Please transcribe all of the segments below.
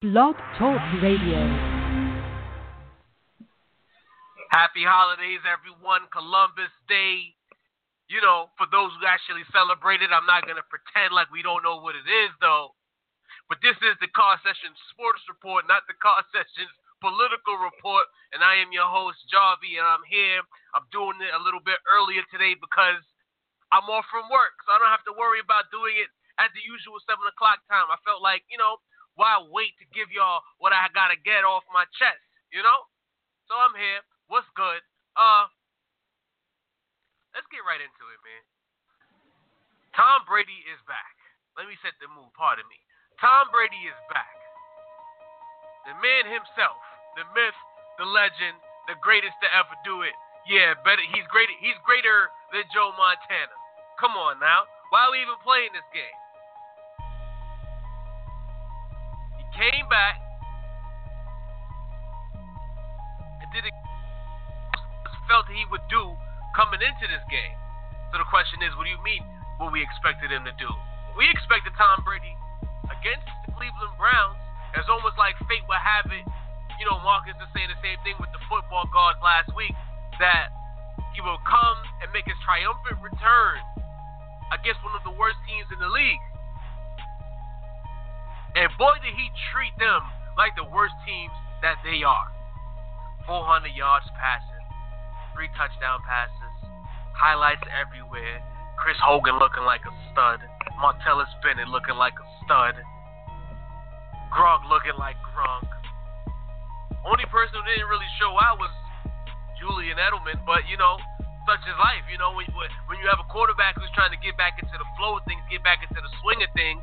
Blog Talk Radio. Happy holidays, everyone. Columbus Day. You know, for those who actually celebrate it, I'm not going to pretend like we don't know what it is, though. But this is the Car Session Sports Report, not the Car Sessions Political Report. And I am your host, Jarvie, and I'm here. I'm doing it a little bit earlier today because I'm off from work, so I don't have to worry about doing it at the usual 7 o'clock time. I felt like, you know, why wait to give y'all what I gotta get off my chest, you know? So I'm here. What's good? Uh let's get right into it, man. Tom Brady is back. Let me set the mood, pardon me. Tom Brady is back. The man himself, the myth, the legend, the greatest to ever do it. Yeah, better he's greater he's greater than Joe Montana. Come on now. Why are we even playing this game? Came back and did it felt he would do coming into this game. So the question is, what do you mean what we expected him to do? We expected Tom Brady against the Cleveland Browns. It's almost like fate would have it. You know, Marcus is saying the same thing with the football gods last week that he will come and make his triumphant return against one of the worst teams in the league. And boy, did he treat them like the worst teams that they are. 400 yards passing, three touchdown passes, highlights everywhere. Chris Hogan looking like a stud. Martellus Bennett looking like a stud. Gronk looking like Gronk. Only person who didn't really show out was Julian Edelman, but you know, such is life. You know, when, when you have a quarterback who's trying to get back into the flow of things, get back into the swing of things,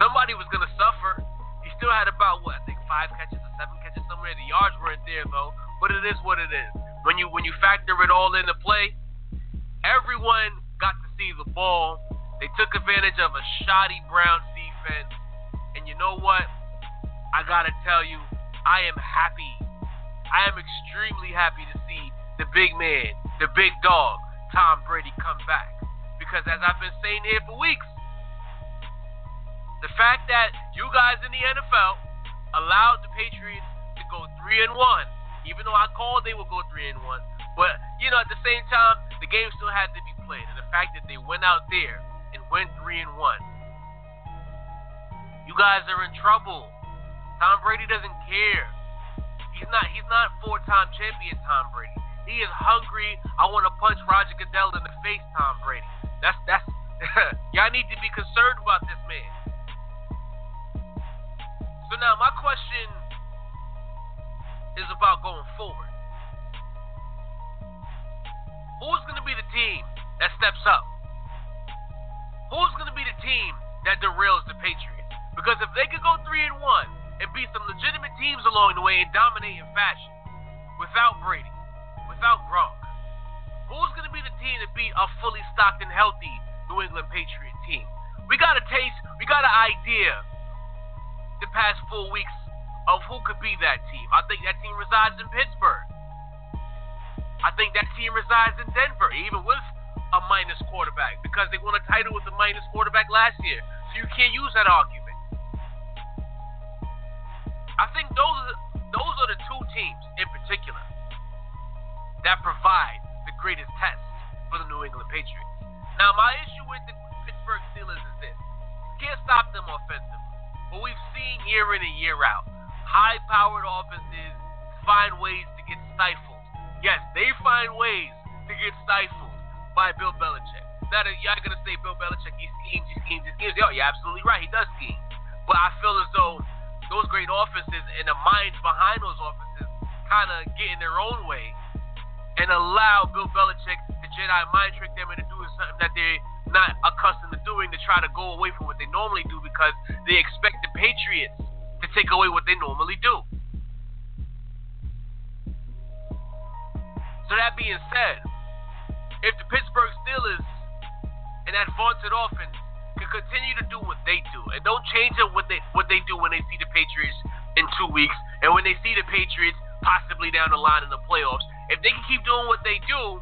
Somebody was gonna suffer. He still had about what I think five catches or seven catches somewhere. The yards weren't there though, but it is what it is. When you when you factor it all into play, everyone got to see the ball. They took advantage of a shoddy Browns defense, and you know what? I gotta tell you, I am happy. I am extremely happy to see the big man, the big dog, Tom Brady come back. Because as I've been saying here for weeks, the fact that you guys in the NFL allowed the Patriots to go three and one, even though I called they would go three and one, but you know at the same time the game still had to be played, and the fact that they went out there and went three and one, you guys are in trouble. Tom Brady doesn't care. He's not. He's not four-time champion Tom Brady. He is hungry. I want to punch Roger Goodell in the face, Tom Brady. That's that's. y'all need to be concerned about this man. So now my question is about going forward. Who's going to be the team that steps up? Who's going to be the team that derails the Patriots? Because if they could go three and one and beat some legitimate teams along the way and dominate in fashion, without Brady, without Gronk, who's going to be the team to beat a fully stocked and healthy New England Patriot team? We got a taste, we got an idea the past four weeks of who could be that team. I think that team resides in Pittsburgh. I think that team resides in Denver, even with a minus quarterback, because they won a title with a minus quarterback last year. So you can't use that argument. I think those are the, those are the two teams in particular that provide the greatest test for the New England Patriots. Now, my issue with the year in and year out, high powered offenses find ways to get stifled. Yes, they find ways to get stifled by Bill Belichick. Now, y'all gonna say Bill Belichick, he schemes, he schemes, he schemes. Yo, you're absolutely right, he does scheme. But I feel as though those great offenses and the minds behind those offenses kind of get in their own way and allow Bill Belichick to Jedi mind trick them into doing something that they're not accustomed to doing to try to go away from what they normally do because they expect the Patriots to take away what they normally do. So that being said, if the Pittsburgh Steelers and that vaunted offense can continue to do what they do and don't change up what they what they do when they see the Patriots in two weeks and when they see the Patriots possibly down the line in the playoffs, if they can keep doing what they do,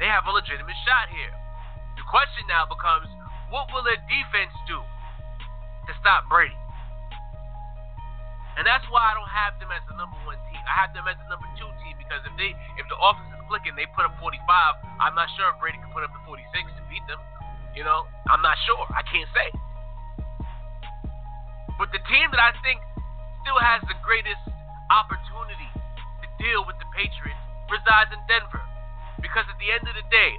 they have a legitimate shot here. The question now becomes, what will their defense do to stop Brady? And that's why I don't have them as the number one team. I have them as the number two team because if they if the offense is clicking, they put up 45. I'm not sure if Brady can put up the 46 to beat them. You know, I'm not sure. I can't say. But the team that I think still has the greatest opportunity to deal with the Patriots resides in Denver. Because at the end of the day,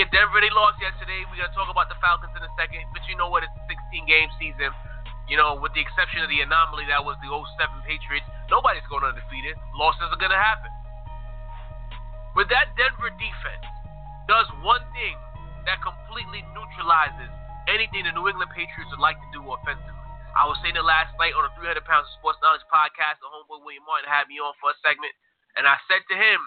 yeah, Denver they lost yesterday. We're gonna talk about the Falcons in a second, but you know what? It's a 16 game season. You know, with the exception of the anomaly that was the 07 Patriots, nobody's going undefeated. Losses are going to happen. But that Denver defense does one thing that completely neutralizes anything the New England Patriots would like to do offensively. I was saying it last night on the 300 Pounds of Sports Knowledge podcast. The homeboy William Martin had me on for a segment, and I said to him,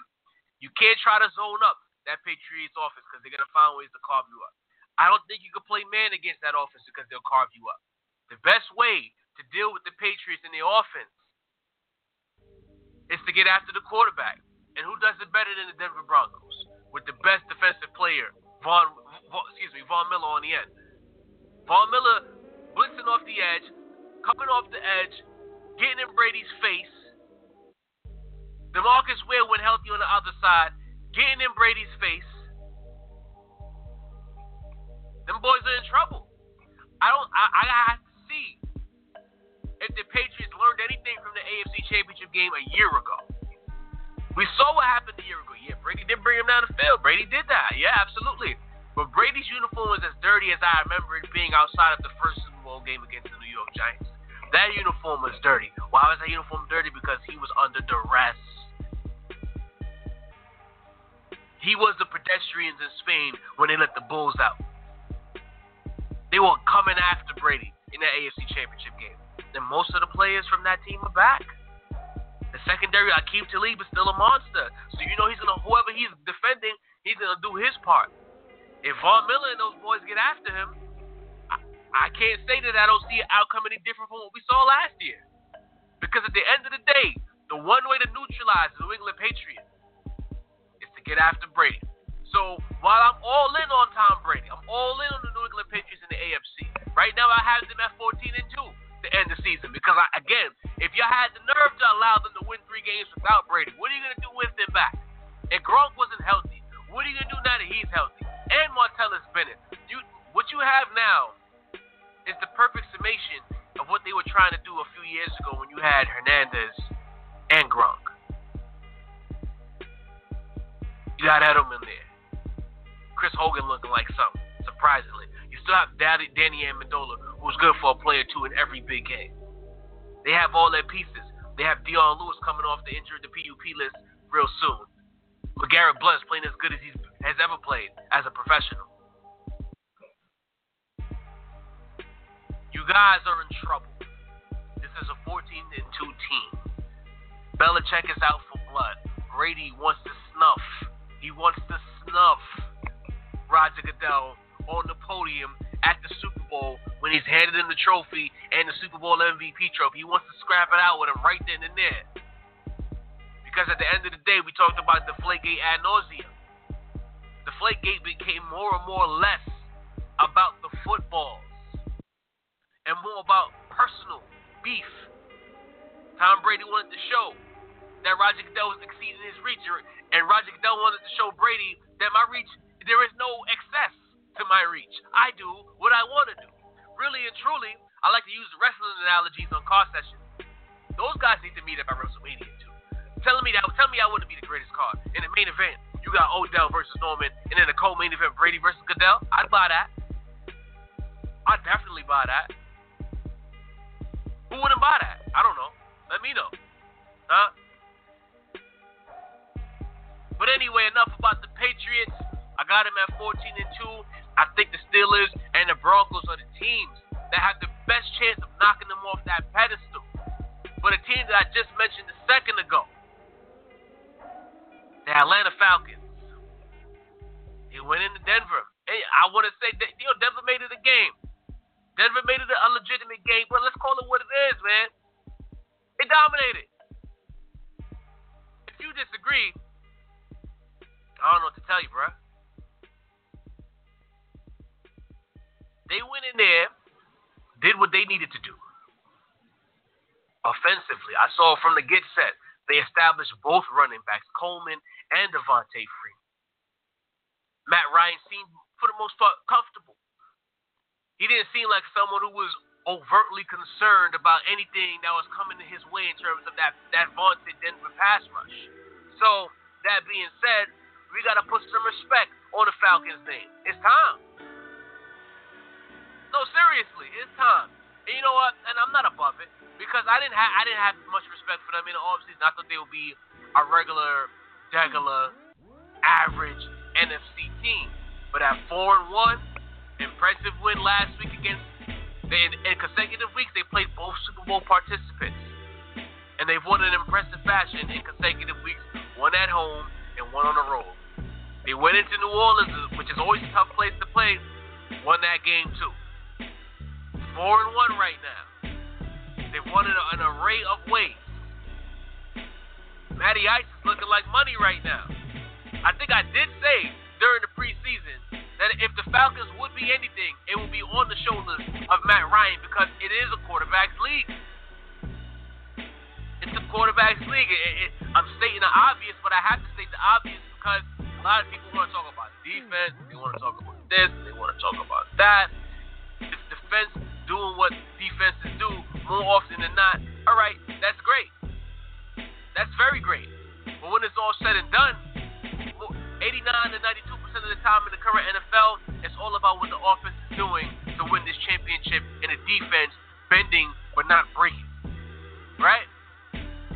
"You can't try to zone up that Patriots offense because they're gonna find ways to carve you up. I don't think you can play man against that offense because they'll carve you up. The best way to deal with the Patriots in the offense is to get after the quarterback. And who does it better than the Denver Broncos? With the best defensive player, Von, Von excuse me, Von Miller on the end. Von Miller blitzing off the edge, coming off the edge, getting in Brady's face. DeMarcus Ware when healthy on the other side, getting in Brady's face. Them boys are in trouble. I don't. I, I have see if the Patriots learned anything from the AFC Championship game a year ago. We saw what happened a year ago. Yeah, Brady did bring him down the field. Brady did that. Yeah, absolutely. But Brady's uniform was as dirty as I remember it being outside of the first Super Bowl game against the New York Giants. That uniform was dirty. Why was that uniform dirty? Because he was under duress. He was the pedestrians in Spain when they let the Bulls out. They were coming after Brady in that AFC Championship game. And most of the players from that team are back. The secondary, Aqib Talib is still a monster. So you know he's gonna whoever he's defending, he's gonna do his part. If Von Miller and those boys get after him, I, I can't say that I don't see an outcome any different from what we saw last year. Because at the end of the day, the one way to neutralize the New England Patriots is to get after Brady. So while I'm all in on Tom Brady, I'm all in on the New England Patriots in the AFC. Right now, I have them at 14 and 2 to end the season because, I, again, if you had the nerve to allow them to win three games without Brady, what are you going to do with them back? If Gronk wasn't healthy. What are you going to do now that he's healthy? And Martellus Bennett. You, what you have now is the perfect summation of what they were trying to do a few years ago when you had Hernandez and Gronk. You got Edelman there. Chris Hogan looking like something, surprisingly still have Danny Amendola, who's good for a player two in every big game. They have all their pieces. They have Dion Lewis coming off the injured the PUP list real soon. LeGarrette Blount's playing as good as he has ever played as a professional. You guys are in trouble. This is a 14 and 2 team. Belichick is out for blood. Brady wants to snuff. He wants to snuff Roger Goodell on the podium at the Super Bowl when he's handed him the trophy and the Super Bowl MVP trophy. He wants to scrap it out with him right then and there. Because at the end of the day, we talked about the Deflategate ad nauseum. The Deflategate became more and more less about the footballs and more about personal beef. Tom Brady wanted to show that Roger Goodell was exceeding his reach, and Roger Goodell wanted to show Brady that my reach, there is no excess to my reach. I do what I want to do. Really and truly, I like to use wrestling analogies on car sessions. Those guys need to meet up at WrestleMania too. Telling me that, tell me I wouldn't be the greatest card in the main event. You got Odell versus Norman, and then the co-main event Brady versus Goodell. I'd buy that. I'd definitely buy that. Who wouldn't buy that? I don't know. Let me know. Huh? But anyway, enough about the Patriots. I got him at 14 and 2. I think the Steelers and the Broncos are the teams that have the best chance of knocking them off that pedestal. But the team that I just mentioned a second ago, the Atlanta Falcons, they went into Denver. Hey, I want to say, you know, Denver made it a game. Denver made it a legitimate game, but let's call it what it is, man. They dominated. If you disagree, I don't know what to tell you, bro. They went in there, did what they needed to do. offensively. I saw from the get set, they established both running backs, Coleman and Devonta Freeman. Matt Ryan seemed, for the most part, comfortable. He didn't seem like someone who was overtly concerned about anything that was coming in his way in terms of that, that vaunted Denver pass rush. So, that being said, we got to put some respect on the Falcons' name. It's time. No, seriously, it's time. And you know what? And I'm not above it because I didn't have I didn't have much respect for them in the offseason. I thought they would be a regular, regular, average NFC team. But at four and one, impressive win last week against in, in consecutive weeks they played both Super Bowl participants. And they've won in impressive fashion in consecutive weeks, one at home and one on the road. They went into New Orleans, which is always a tough place to play, won that game too. Four and one right now. They've won in an array of ways. Matty Ice is looking like money right now. I think I did say during the preseason that if the Falcons would be anything, it would be on the shoulders of Matt Ryan because it is a quarterback's league. It's a quarterback's league. It, it, I'm stating the obvious, but I have to state the obvious because a lot of people want to talk about defense, they want to talk about this, they want to talk about that. If defense doing what defenses do more often than not, all right, that's great. That's very great. But when it's all said and done, 89 to 92 percent of the time in the current NFL, it's all about what the offense is doing to win this championship and the defense bending but not breaking. Right?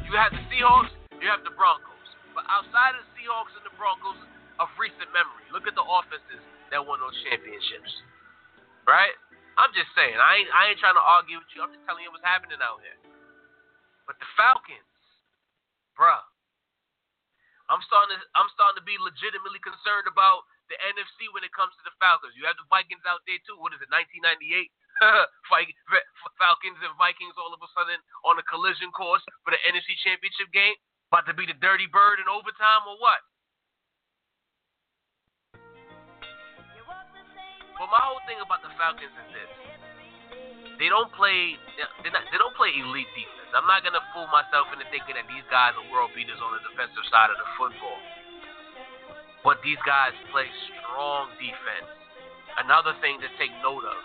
You have the Seahawks, you have the Broncos. But outside of the Seahawks and the Broncos of recent memory, look at the offenses that won those championships. Right? I'm just saying. I ain't, I ain't trying to argue with you. I'm just telling you what's happening out here. But the Falcons, bruh, I'm starting to I'm starting to be legitimately concerned about the NFC when it comes to the Falcons. You have the Vikings out there too. What is it, 1998? Falcons and Vikings all of a sudden on a collision course for the NFC Championship game. About to be the dirty bird in overtime or what? But my whole thing about the Falcons is this: they don't play, not, they don't play elite defense. I'm not gonna fool myself into thinking that these guys are world beaters on the defensive side of the football. But these guys play strong defense. Another thing to take note of: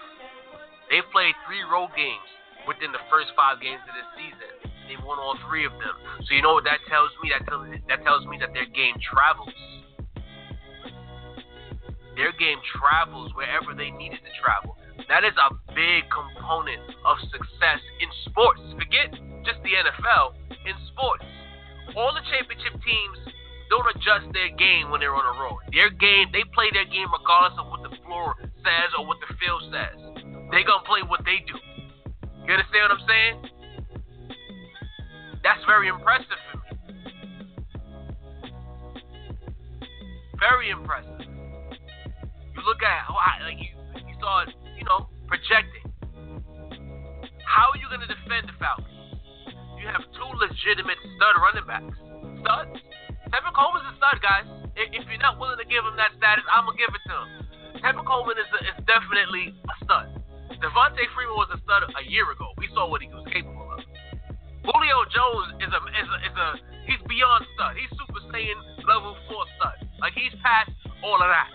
they've played three road games within the first five games of this season. They've won all three of them. So you know what that tells me? That tells that tells me that their game travels their game travels wherever they need it to travel. That is a big component of success in sports. Forget just the NFL, in sports. All the championship teams don't adjust their game when they're on the road. Their game, they play their game regardless of what the floor says or what the field says. They're going to play what they do. You understand what I'm saying? That's very impressive for me. Very impressive. You look at how like you you start you know projecting. How are you going to defend the Falcons? You have two legitimate stud running backs. Studs. Tevin Coleman's a stud, guys. If, if you're not willing to give him that status, I'm gonna give it to him. Tevin Coleman is a, is definitely a stud. Devonta Freeman was a stud a year ago. We saw what he was capable of. Julio Jones is a is a, is a he's beyond stud. He's Super Saiyan level four stud. Like he's past all of that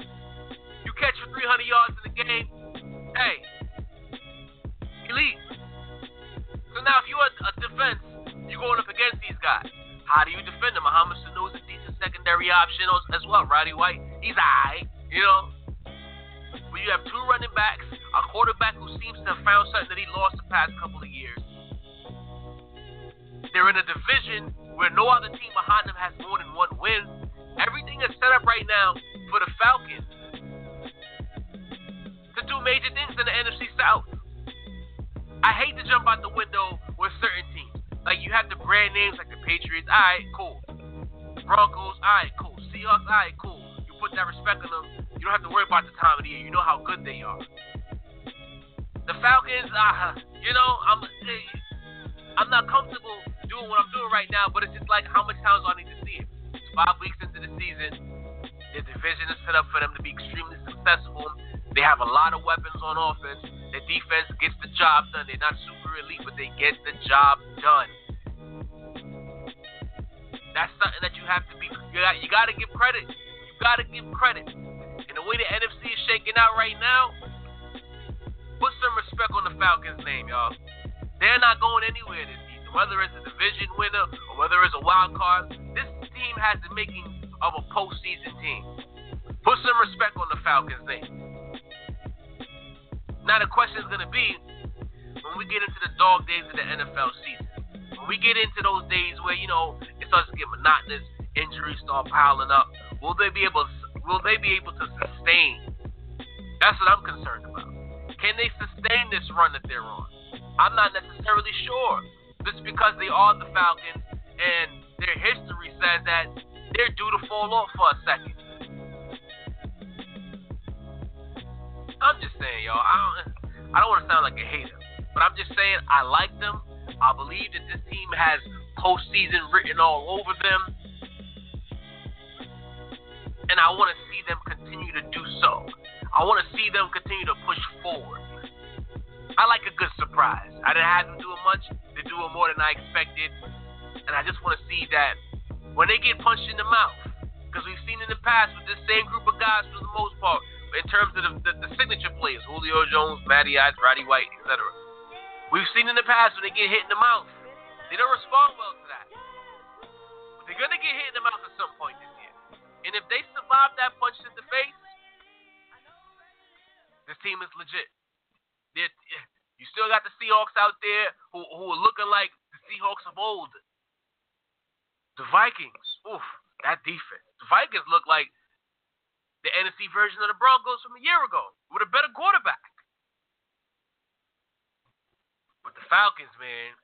piling up, will they be able? Will they be able to sustain? That's what I'm concerned about. Can they sustain this run that they're on? I'm not necessarily sure. Just because they are the Falcons and their history says that they're due to fall off for a second. I'm just saying, y'all. I don't, I don't want to sound like a hater, but I'm just saying I like them. I believe that this team has postseason written all over them. And I want to see them continue to do so. I want to see them continue to push forward. I like a good surprise. I didn't have them doing much. They're doing more than I expected. And I just want to see that when they get punched in the mouth, because we've seen in the past with the same group of guys for the most part, in terms of the, the, the signature players, Julio Jones, Matty Ice, Roddy White, etc. We've seen in the past when they get hit in the mouth, they don't respond well to that. But they're gonna get hit in the mouth at some point this. And if they survive that punch in the face, this team is legit. They're, you still got the Seahawks out there who, who are looking like the Seahawks of old. The Vikings, oof, that defense. The Vikings look like the NFC version of the Broncos from a year ago with a better quarterback. But the Falcons, man,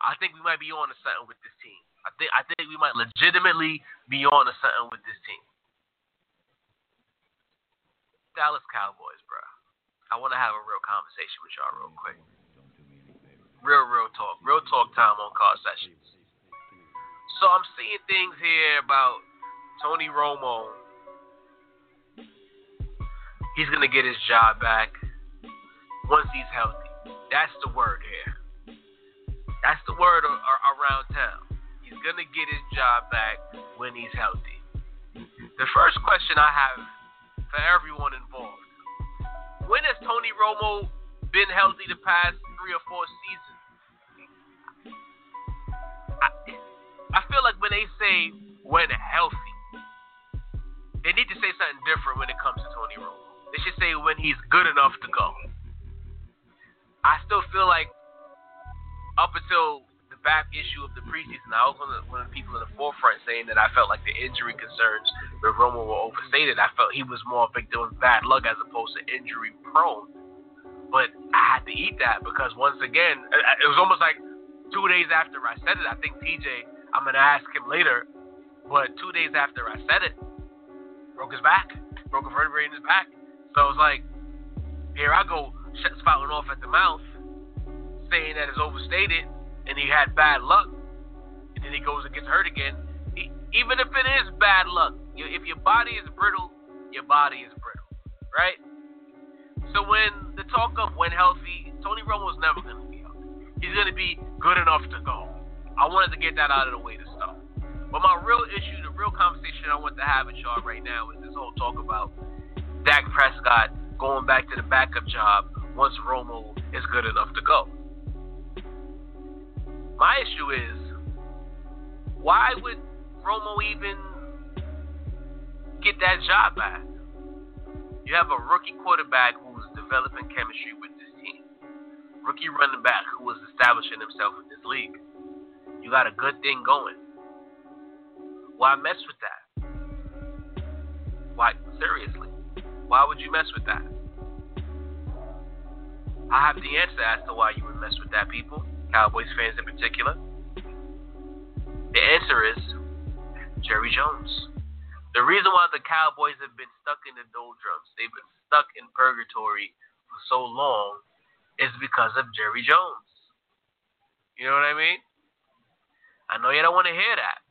I think we might be on to something with this team. I think I think we might legitimately be on to something with this team. Dallas Cowboys, bro. I want to have a real conversation with y'all real quick. Real, real talk. Real talk time on car sessions. So I'm seeing things here about Tony Romo. He's gonna get his job back once he's healthy. That's the word here. That's the word around town. To get his job back when he's healthy. The first question I have for everyone involved when has Tony Romo been healthy the past three or four seasons? I, I feel like when they say when healthy, they need to say something different when it comes to Tony Romo. They should say when he's good enough to go. I still feel like up until back issue of the preseason, I was one of, the, one of the people in the forefront saying that I felt like the injury concerns with Romo were overstated. I felt he was more a victim of bad luck as opposed to injury prone. But I had to eat that because once again, it was almost like two days after I said it. I think TJ, I'm gonna ask him later, but two days after I said it, broke his back, broke a vertebrae in his back. So it was like, here I go spouting off at the mouth, saying that it's overstated and he had bad luck, and then he goes and gets hurt again. He, even if it is bad luck, you, if your body is brittle, your body is brittle, right? So when the talk of when healthy, Tony Romo's never going to be healthy. He's going to be good enough to go. I wanted to get that out of the way to start. But my real issue, the real conversation I want to have with y'all right now is this whole talk about Dak Prescott going back to the backup job once Romo is good enough to go. My issue is why would Romo even get that job back? You have a rookie quarterback who's developing chemistry with this team. Rookie running back who is establishing himself in this league. You got a good thing going. Why mess with that? Why seriously? Why would you mess with that? I have the answer as to why you would mess with that, people, Cowboys fans in particular. The answer is Jerry Jones. The reason why the Cowboys have been stuck in the doldrums, they've been stuck in purgatory for so long, is because of Jerry Jones. You know what I mean? I know you don't want to hear that.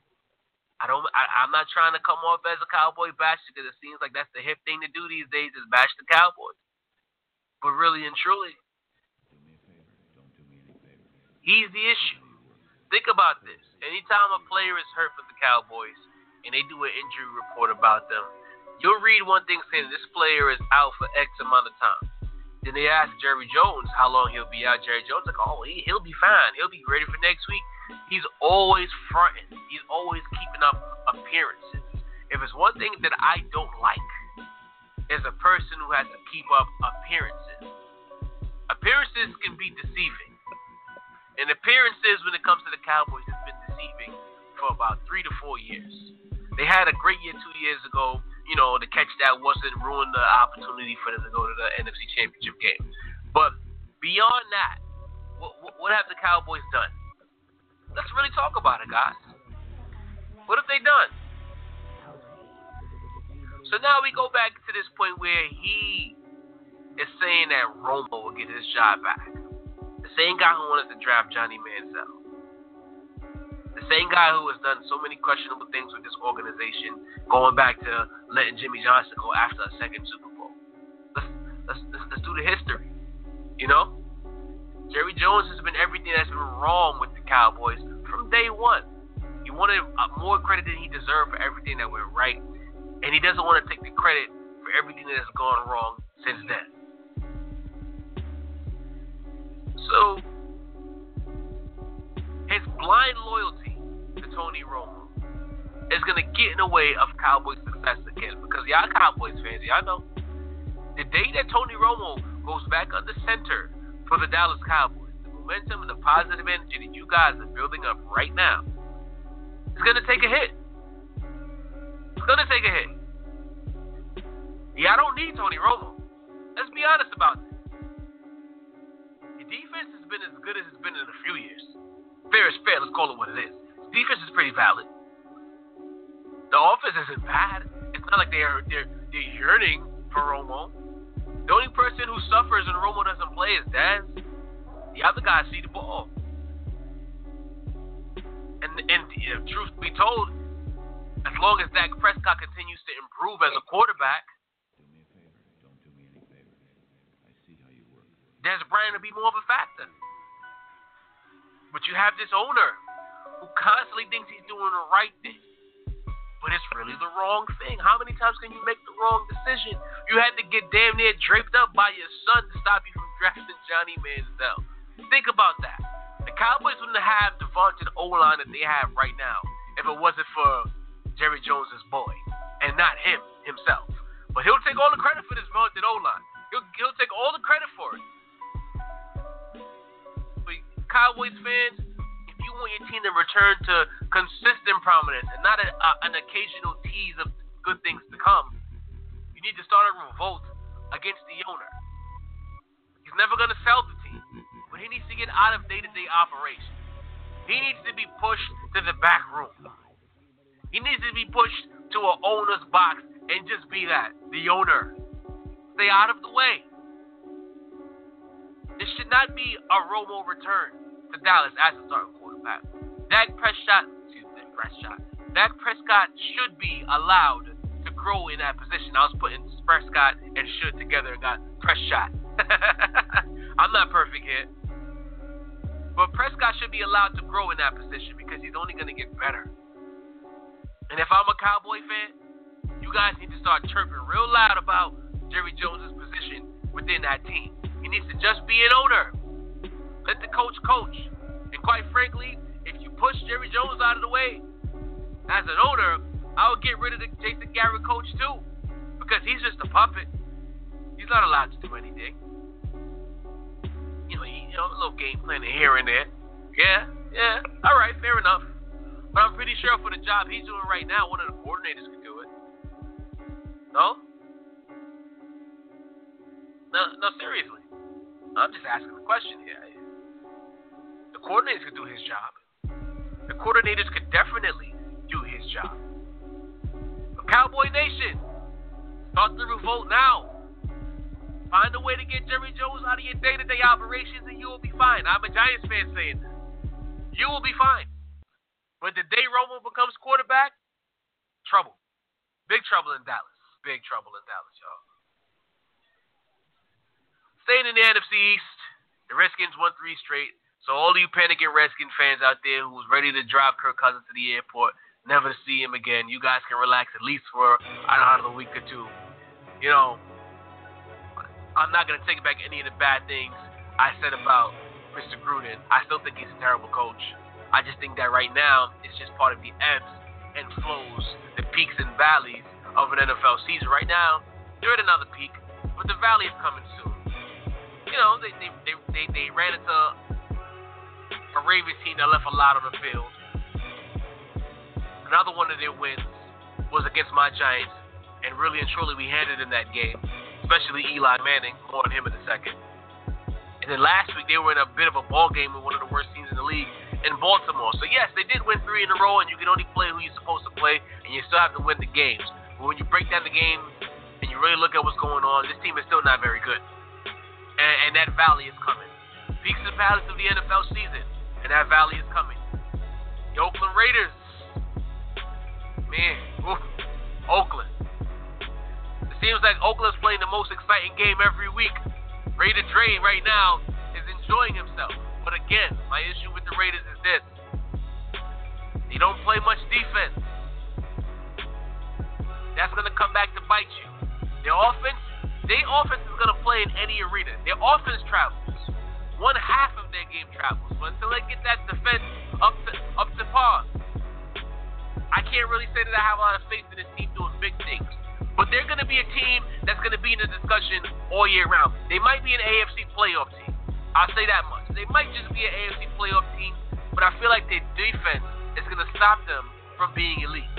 I don't. I, am not trying to come off as a cowboy basher because it seems like that's the hip thing to do these days is bash the Cowboys. But really and truly, He's the issue. think about this. Anytime a player is hurt for the Cowboys and they do an injury report about them, you'll read one thing saying this player is out for X amount of time. Then they ask Jerry Jones how long he'll be out. Jerry Jones like, oh, he, he'll be fine. He'll be ready for next week. He's always fronting. He's always keeping up appearances. If it's one thing that I don't like, is a person who has to keep up appearances. Appearances can be deceiving. And appearances when it comes to the Cowboys has been deceiving for about three to four years. They had a great year two years ago you know, the catch that wasn't ruin the opportunity for them to go to the NFC Championship game. But beyond that, what, what have the Cowboys done? Let's really talk about it, guys. What have they done? So now we go back to this point where he is saying that Romo will get his job back. Same guy who wanted to draft Johnny Manziel. The same guy who has done so many questionable things with this organization, going back to letting Jimmy Johnson go after a second Super Bowl. Let's, let's, let's, let's do the history. You know? Jerry Jones has been everything that's been wrong with the Cowboys from day one. He wanted uh, more credit than he deserved for everything that went right, and he doesn't want to take the credit for everything that has gone wrong since then. So, his blind loyalty to Tony Romo is going to get in the way of Cowboys' success again. Because y'all Cowboys fans, y'all know the day that Tony Romo goes back under center for the Dallas Cowboys, the momentum and the positive energy that you guys are building up right now is going to take a hit. It's going to take a hit. Yeah, I don't need Tony Romo. Let's be honest about this. Defense has been as good as it's been in a few years. Fair is fair. Let's call it what it is defense is pretty valid. The offense isn't bad. It's not like they're they're they're yearning for Romo. The only person who suffers when Romo doesn't play is Dez. The other guys see the ball. And and you know, truth be told, as long as Dak Prescott continues to improve as a quarterback, Dez Bryant will be more of a factor. But you have this owner who constantly thinks he's doing the right thing. But it's really the wrong thing. How many times can you make the wrong decision? You had to get damn near draped up by your son to stop you from drafting Johnny Manziel. Think about that. The Cowboys wouldn't have the vaunted O line that they have right now if it wasn't for Jerry Jones's boy and not him himself. But he'll take all the credit for this vaunted O line. He'll, he'll take all the credit for it. Cowboys fans, if you want your team to return to consistent prominence and not a, uh, an occasional tease of good things to come, you need to start a revolt against the owner. He's never going to sell the team, but he needs to get out of day to day operations. He needs to be pushed to the back room. He needs to be pushed to an owner's box and just be that the owner. Stay out of the way. This should not be a Romo return to Dallas as a starting quarterback. Dak Prescott, excuse me, Prescott. Dak Prescott should be allowed to grow in that position. I was putting Prescott and should together and got Prescott. I'm not perfect here. But Prescott should be allowed to grow in that position because he's only going to get better. And if I'm a Cowboy fan, you guys need to start chirping real loud about Jerry Jones' position within that team. He needs to just be an owner. Let the coach coach. And quite frankly, if you push Jerry Jones out of the way, as an owner, I would get rid of the Jason Garrett coach too. Because he's just a puppet. He's not allowed to do anything. You know, you know, a little game planning here and there. Yeah, yeah. All right, fair enough. But I'm pretty sure for the job he's doing right now, one of the coordinators could do it. No? No, no, seriously. I'm just asking the question here coordinators could do his job. The coordinators could definitely do his job. But Cowboy Nation, start the revolt now. Find a way to get Jerry Jones out of your day to day operations and you will be fine. I'm a Giants fan saying this. You will be fine. But the day Romo becomes quarterback, trouble. Big trouble in Dallas. Big trouble in Dallas, y'all. Staying in the NFC East, the Redskins won three straight. So all you panicking Redskin fans out there who's ready to drive Kirk Cousins to the airport, never to see him again, you guys can relax at least for I don't know a week or two. You know, I'm not gonna take back any of the bad things I said about Mr. Gruden. I still think he's a terrible coach. I just think that right now it's just part of the ebbs and flows, the peaks and valleys of an NFL season. Right now, they're at another peak, but the valley is coming soon. You know, they they they, they, they ran into Ravens team that left a lot on the field. Another one of their wins was against my Giants, and really and truly we handed in that game especially Eli Manning. More on him in a second. And then last week they were in a bit of a ball game with one of the worst teams in the league in Baltimore. So yes, they did win three in a row, and you can only play who you're supposed to play, and you still have to win the games. But when you break down the game and you really look at what's going on, this team is still not very good. And, and that valley is coming. Peaks and valleys of the NFL season, and that valley is coming. The Oakland Raiders, man, oof, Oakland. It seems like Oakland's playing the most exciting game every week. Raider Dre right now is enjoying himself. But again, my issue with the Raiders is this. They don't play much defense. That's gonna come back to bite you. Their offense, their offense is gonna play in any arena. Their offense travels. One half of their game travels. But until they get that defense up to up to par, I can't really say that I have a lot of faith in this team doing big things. But they're going to be a team that's going to be in the discussion all year round. They might be an AFC playoff team. I'll say that much. They might just be an AFC playoff team, but I feel like their defense is going to stop them from being elite.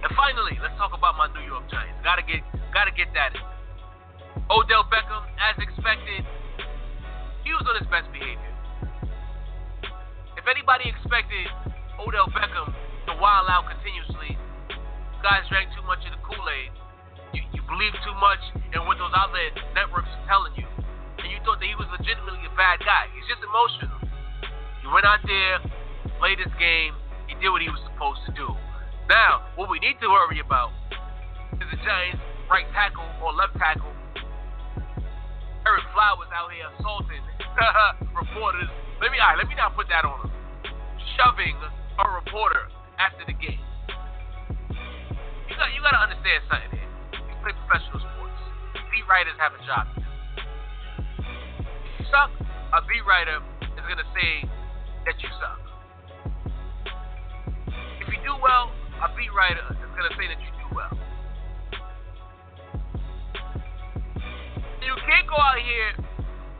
And finally, let's talk about my New York Giants. Gotta get, gotta get that in. Odell Beckham, as expected, he was on his best behavior. If anybody expected Odell Beckham to wild out continuously, guys drank too much of the Kool-Aid. You, you believe too much in what those outlet networks are telling you. And you thought that he was legitimately a bad guy. He's just emotional. He went out there, played his game, he did what he was supposed to do. Now, what we need to worry about is the Giants' right tackle or left tackle. Ereck Flowers out here assaulting reporters. Let me, all right, let me not put that on him. Shoving a reporter after the game you got you got to understand something here. You play professional sports. Beat writers have a job. You suck, a beat writer is gonna say that you suck. If you do well, a beat writer is gonna say that you do well. You can't go out here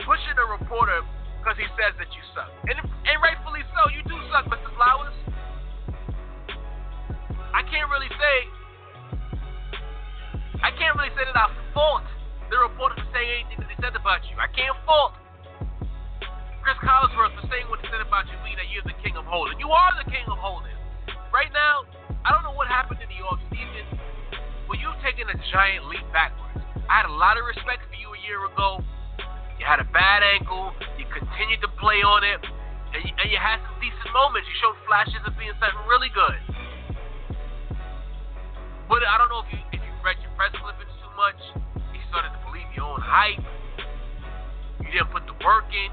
pushing a reporter because he says that you suck, and and rightfully so. You do suck, Mr. Flowers. I can't really say I can't really say that I fault the reporter for saying anything that they said about you. I can't fault Chris Collinsworth for saying what he said about you, meaning that you're the king of holding. You are the king of holding. Right now, I don't know what happened in the offseason, but you've taken a giant leap backwards. I had a lot of respect for you a year ago. You had a bad ankle. You continued to play on it. And you, and you had some decent moments. You showed flashes of being something really good. But I don't know if you if you read your press clippings too much. You started to believe your own hype. You didn't put the work in,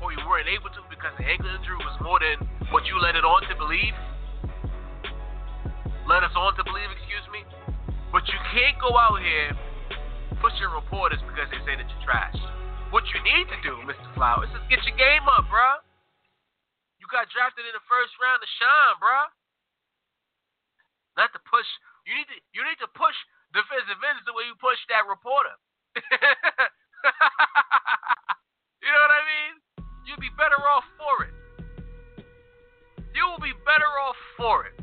or you weren't able to because the ankle injury was more than what you let it on to believe. Let us on to believe, excuse me. But you can't go out here pushing reporters because they say that you're trash. What you need to do, Mr. Flowers, is get your game up, bro. You got drafted in the first round to shine, bro. Not to push you need to you need to push defensive ends the way you push that reporter. you know what I mean? You'd be better off for it. You will be better off for it.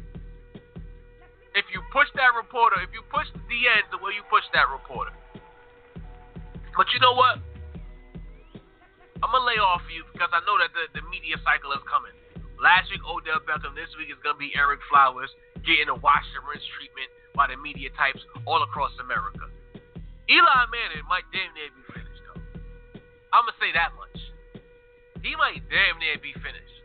If you push that reporter, if you push the end the way you push that reporter. But you know what? I'm gonna lay off you because I know that the, the media cycle is coming. Last week Odell Beckham, this week is gonna be Ereck Flowers getting a wash and rinse treatment by the media types all across America. Eli Manning might damn near be finished though. I'm gonna say that much. He might damn near be finished.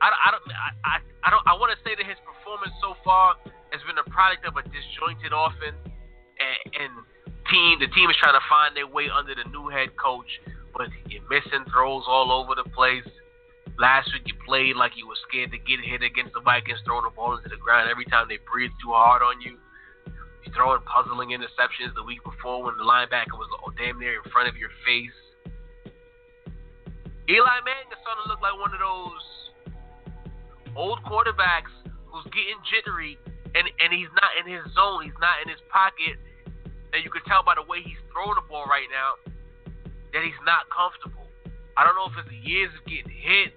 I, I don't I, I, I don't I want to say that his performance so far has been a product of a disjointed offense and, and team. The team is trying to find their way under the new head coach. but you're missing throws all over the place. Last week you played like you were scared to get hit against the Vikings, throwing the ball into the ground every time they breathe too hard on you. You're throwing puzzling interceptions the week before when the linebacker was damn near in front of your face. Eli Manning is starting to look like one of those old quarterbacks who's getting jittery and, and he's not in his zone, he's not in his pocket, and you can tell by the way he's throwing the ball right now that he's not comfortable. I don't know if it's the years of getting hit,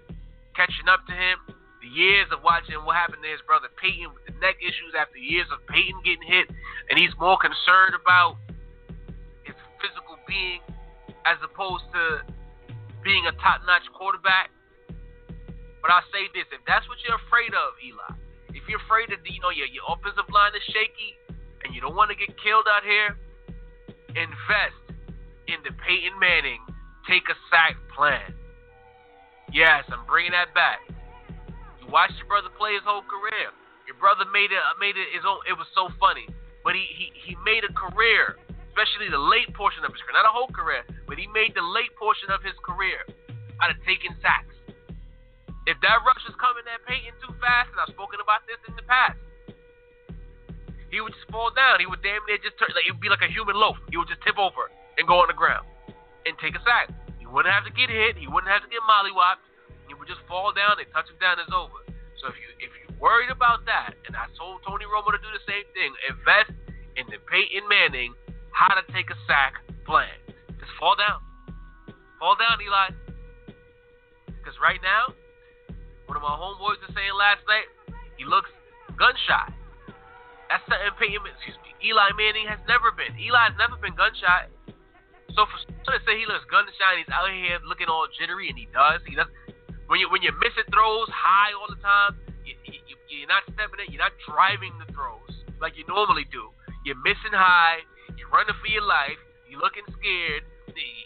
catching up to him, the years of watching what happened to his brother Peyton with the neck issues after years of Peyton getting hit, and he's more concerned about his physical being as opposed to being a top notch quarterback. But I'll say this if that's what you're afraid of, Eli, if you're afraid that you know your, your offensive line is shaky and you don't want to get killed out here, invest in the Peyton Manning take a sack plan. Yes, I'm bringing that back. You watched your brother play his whole career. Your brother made it made it his own. It was so funny, but he he, he made a career especially the late portion of his career, not a whole career, but he made the late portion of his career out of taking sacks. If that rush is coming at Peyton too fast, and I've spoken about this in the past, he would just fall down. He would damn near just turn, like it would be like a human loaf. He would just tip over and go on the ground and take a sack. He wouldn't have to get hit. He wouldn't have to get mollywopped. He would just fall down. and touch him down. It's over. So if you if you're worried about that, and I told Tony Romo to do the same thing, invest in the Peyton Manning how to take a sack plan. Just fall down. Fall down, Eli. Because right now, one of my homeboys was saying last night, he looks gunshot. That's something Peyton, excuse me, Eli Manning has never been. Eli's never been gunshot. So for someone to say he looks gunshot, he's out here looking all jittery, and he does. He does. When you when you're missing throws high all the time, you, you, you're not stepping it. You're not driving the throws like you normally do. You're missing high. You're running for your life. You're looking scared.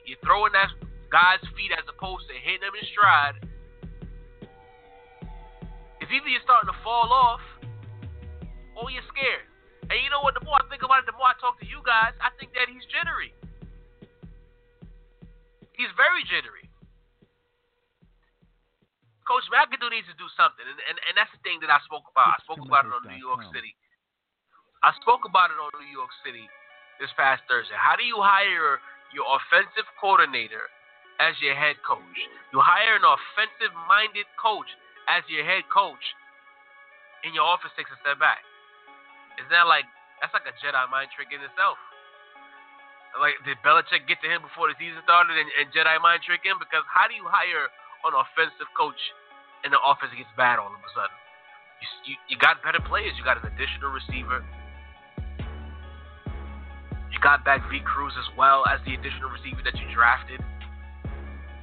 You're throwing that guy's feet as opposed to hitting him in stride. It's either you're starting to fall off or you're scared. And you know what? The more I think about it, the more I talk to you guys, I think that he's jittery. He's very jittery. Coach McAdoo needs to do something, and, and, and that's the thing that I spoke about. I spoke about it on New York City. I spoke about it on New York City this past Thursday. How do you hire your offensive coordinator as your head coach? You hire an offensive minded coach as your head coach, and your office takes a step back. Is that like that's like a Jedi mind trick in itself? Like did Belichick get to him before the season started and, and Jedi mind trick him? Because how do you hire an offensive coach and the offense gets bad all of a sudden? You, you, you got better players. You got an additional receiver. You got back V Cruz as well as the additional receiver that you drafted.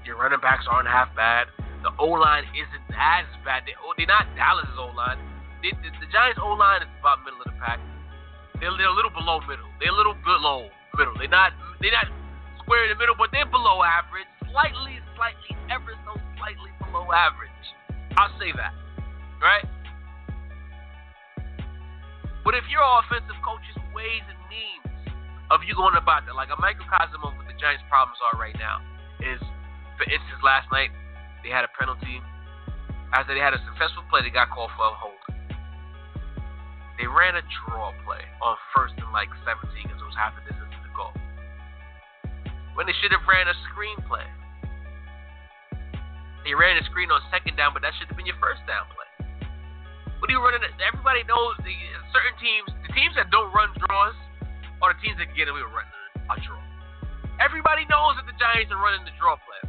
Your running backs aren't half bad. The O line isn't as bad. They, oh, they're not Dallas's O line. the, the Giants O line is about middle the. They're, a little below middle. They're a little below middle. They're not they're not square in the middle, but they're below average. Slightly, slightly, ever so slightly below average. I'll say that. Right? But if your offensive coach's ways and means of you going about that. Like a microcosm of what the Giants' problems are right now is, for instance, last night they had a penalty. After they had a successful play, they got called for a hold. They ran a draw play on first and like 17 because it was half a distance to the goal. When they should have ran a screen play. They ran a screen on second down, but that should have been your first down play. What are you running? At? Everybody knows the certain teams, the teams that don't run draws, are the teams that get away with running a draw. Everybody knows that the Giants are running the draw play.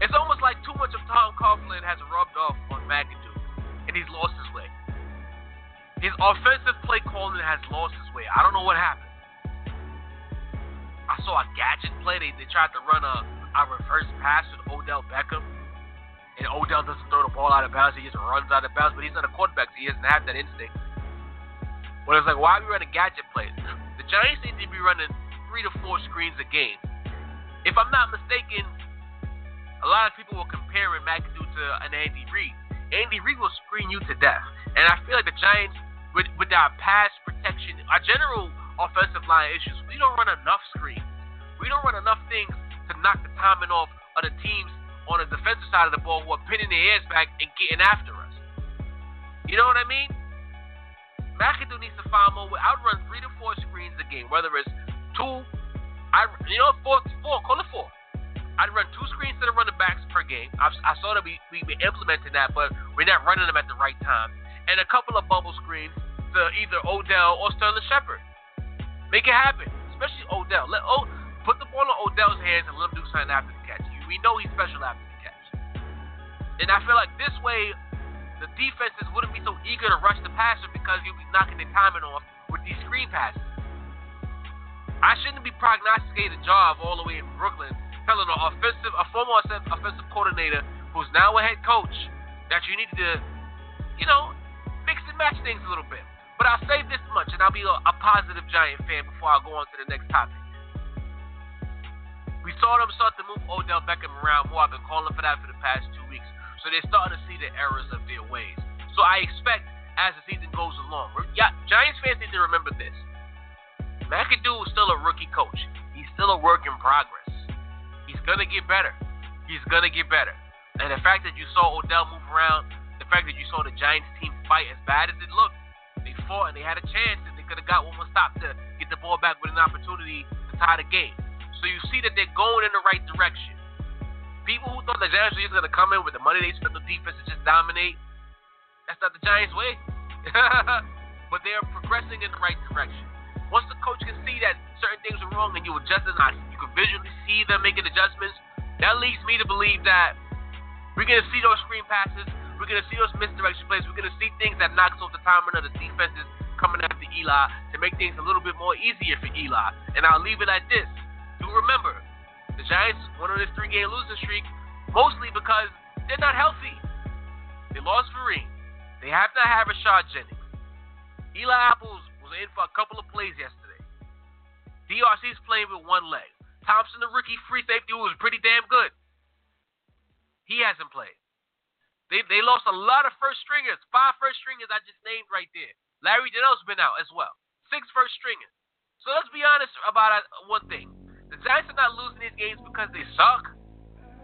It's almost like too much of Tom Coughlin has rubbed off on McAdoo, and he's lost his way. His offensive play calling has lost his way. I don't know what happened. I saw a gadget play. They, they tried to run a, a reverse pass with Odell Beckham. And Odell doesn't throw the ball out of bounds. He just runs out of bounds. But he's not a quarterback, so he doesn't have that instinct. But it's like, why are we running gadget plays? The Giants need to be running three to four screens a game. If I'm not mistaken, a lot of people will compare McAdoo to an Andy Reid. Andy Reid will screen you to death. And I feel like the Giants, with, with our pass protection, our general offensive line issues, we don't run enough screens. We don't run enough things to knock the timing off of the teams on the defensive side of the ball who are pinning their ears back and getting after us. You know what I mean? McAdoo needs to find more. I'd run three to four screens a game, whether it's two, I you know four, four, call it four. I'd run two screens to the running backs per game. I, I saw that we we been implementing that, but we're not running them at the right time. And a couple of bubble screens to either Odell or Sterling Shepard. Make it happen, especially Odell. Let o, put the ball in Odell's hands and let him do something after the catch. We know he's special after the catch. And I feel like this way the defenses wouldn't be so eager to rush the passer because you'll be knocking the timing off with these screen passes. I shouldn't be prognosticating a job all the way in Brooklyn, telling an offensive, a former offensive coordinator who's now a head coach that you need to, you know, mix and match things a little bit. But I'll say this much, and I'll be a, a positive Giant fan before I go on to the next topic. We saw them start to move Odell Beckham around more. I've been calling for that for the past two weeks. So they're starting to see the errors of their ways. So I expect as the season goes along. Yeah, Giants fans need to remember this. McAdoo is still a rookie coach. He's still a work in progress. He's gonna get better. He's gonna get better. And the fact that you saw Odell move around, fact that you saw the Giants team fight as bad as it looked, they fought and they had a chance and they could have got one more stop to get the ball back with an opportunity to tie the game. So you see that they're going in the right direction. People who thought the Giants were just going to come in with the money they spent on defense and just dominate, that's not the Giants' way. but they are progressing in the right direction. Once the coach can see that certain things are wrong and you adjust it, you can visually see them making adjustments, that leads me to believe that we're going to see those screen passes, we're going to see those misdirection plays, we're going to see things that knocks off the timing of the defenses coming after Eli to make things a little bit more easier for Eli. And I'll leave it at this. Do remember, the Giants went on this three-game losing streak mostly because they're not healthy. They lost Vereen. They have to have Rashad Jennings. Eli Apples was in for a couple of plays yesterday. DRC's playing with one leg. Thompson, the rookie free safety, was pretty damn good. He hasn't played. They they lost a lot of first stringers. Five first stringers I just named right there. Larry Donnell's been out as well. Six first stringers. So let's be honest about one thing. The Giants are not losing these games because they suck.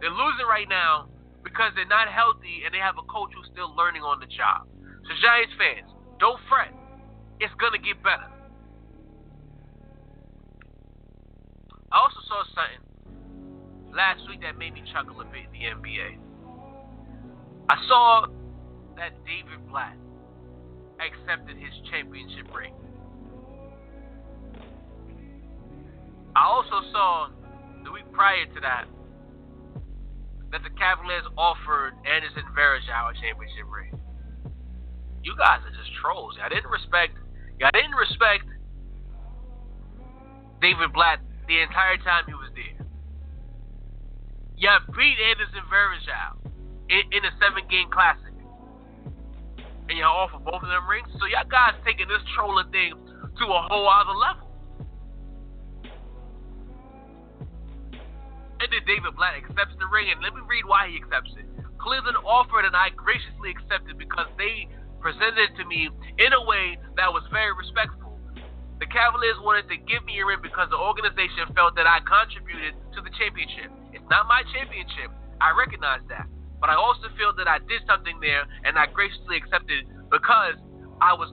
They're losing right now because they're not healthy and they have a coach who's still learning on the job. So Giants fans, don't fret. It's gonna get better. I also saw something last week that made me chuckle a bit in the NBA. I saw that David Blatt accepted his championship ring. I also saw the week prior to that that the Cavaliers offered Anderson Varejao a championship ring. You guys are just trolls. I didn't respect. I didn't respect David Blatt the entire time he was there. Y'all beat Anderson Varejao in, in a seven-game classic, and y'all offer both of them rings. So y'all guys taking this trolling thing to a whole other level. And then David Blatt accepts the ring, and let me read why he accepts it. Cleveland offered, and I graciously accepted because they presented it to me in a way that was very respectful. The Cavaliers wanted to give me a ring because the organization felt that I contributed to the championship. It's not my championship. I recognize that. But I also feel that I did something there, and I graciously accepted because I was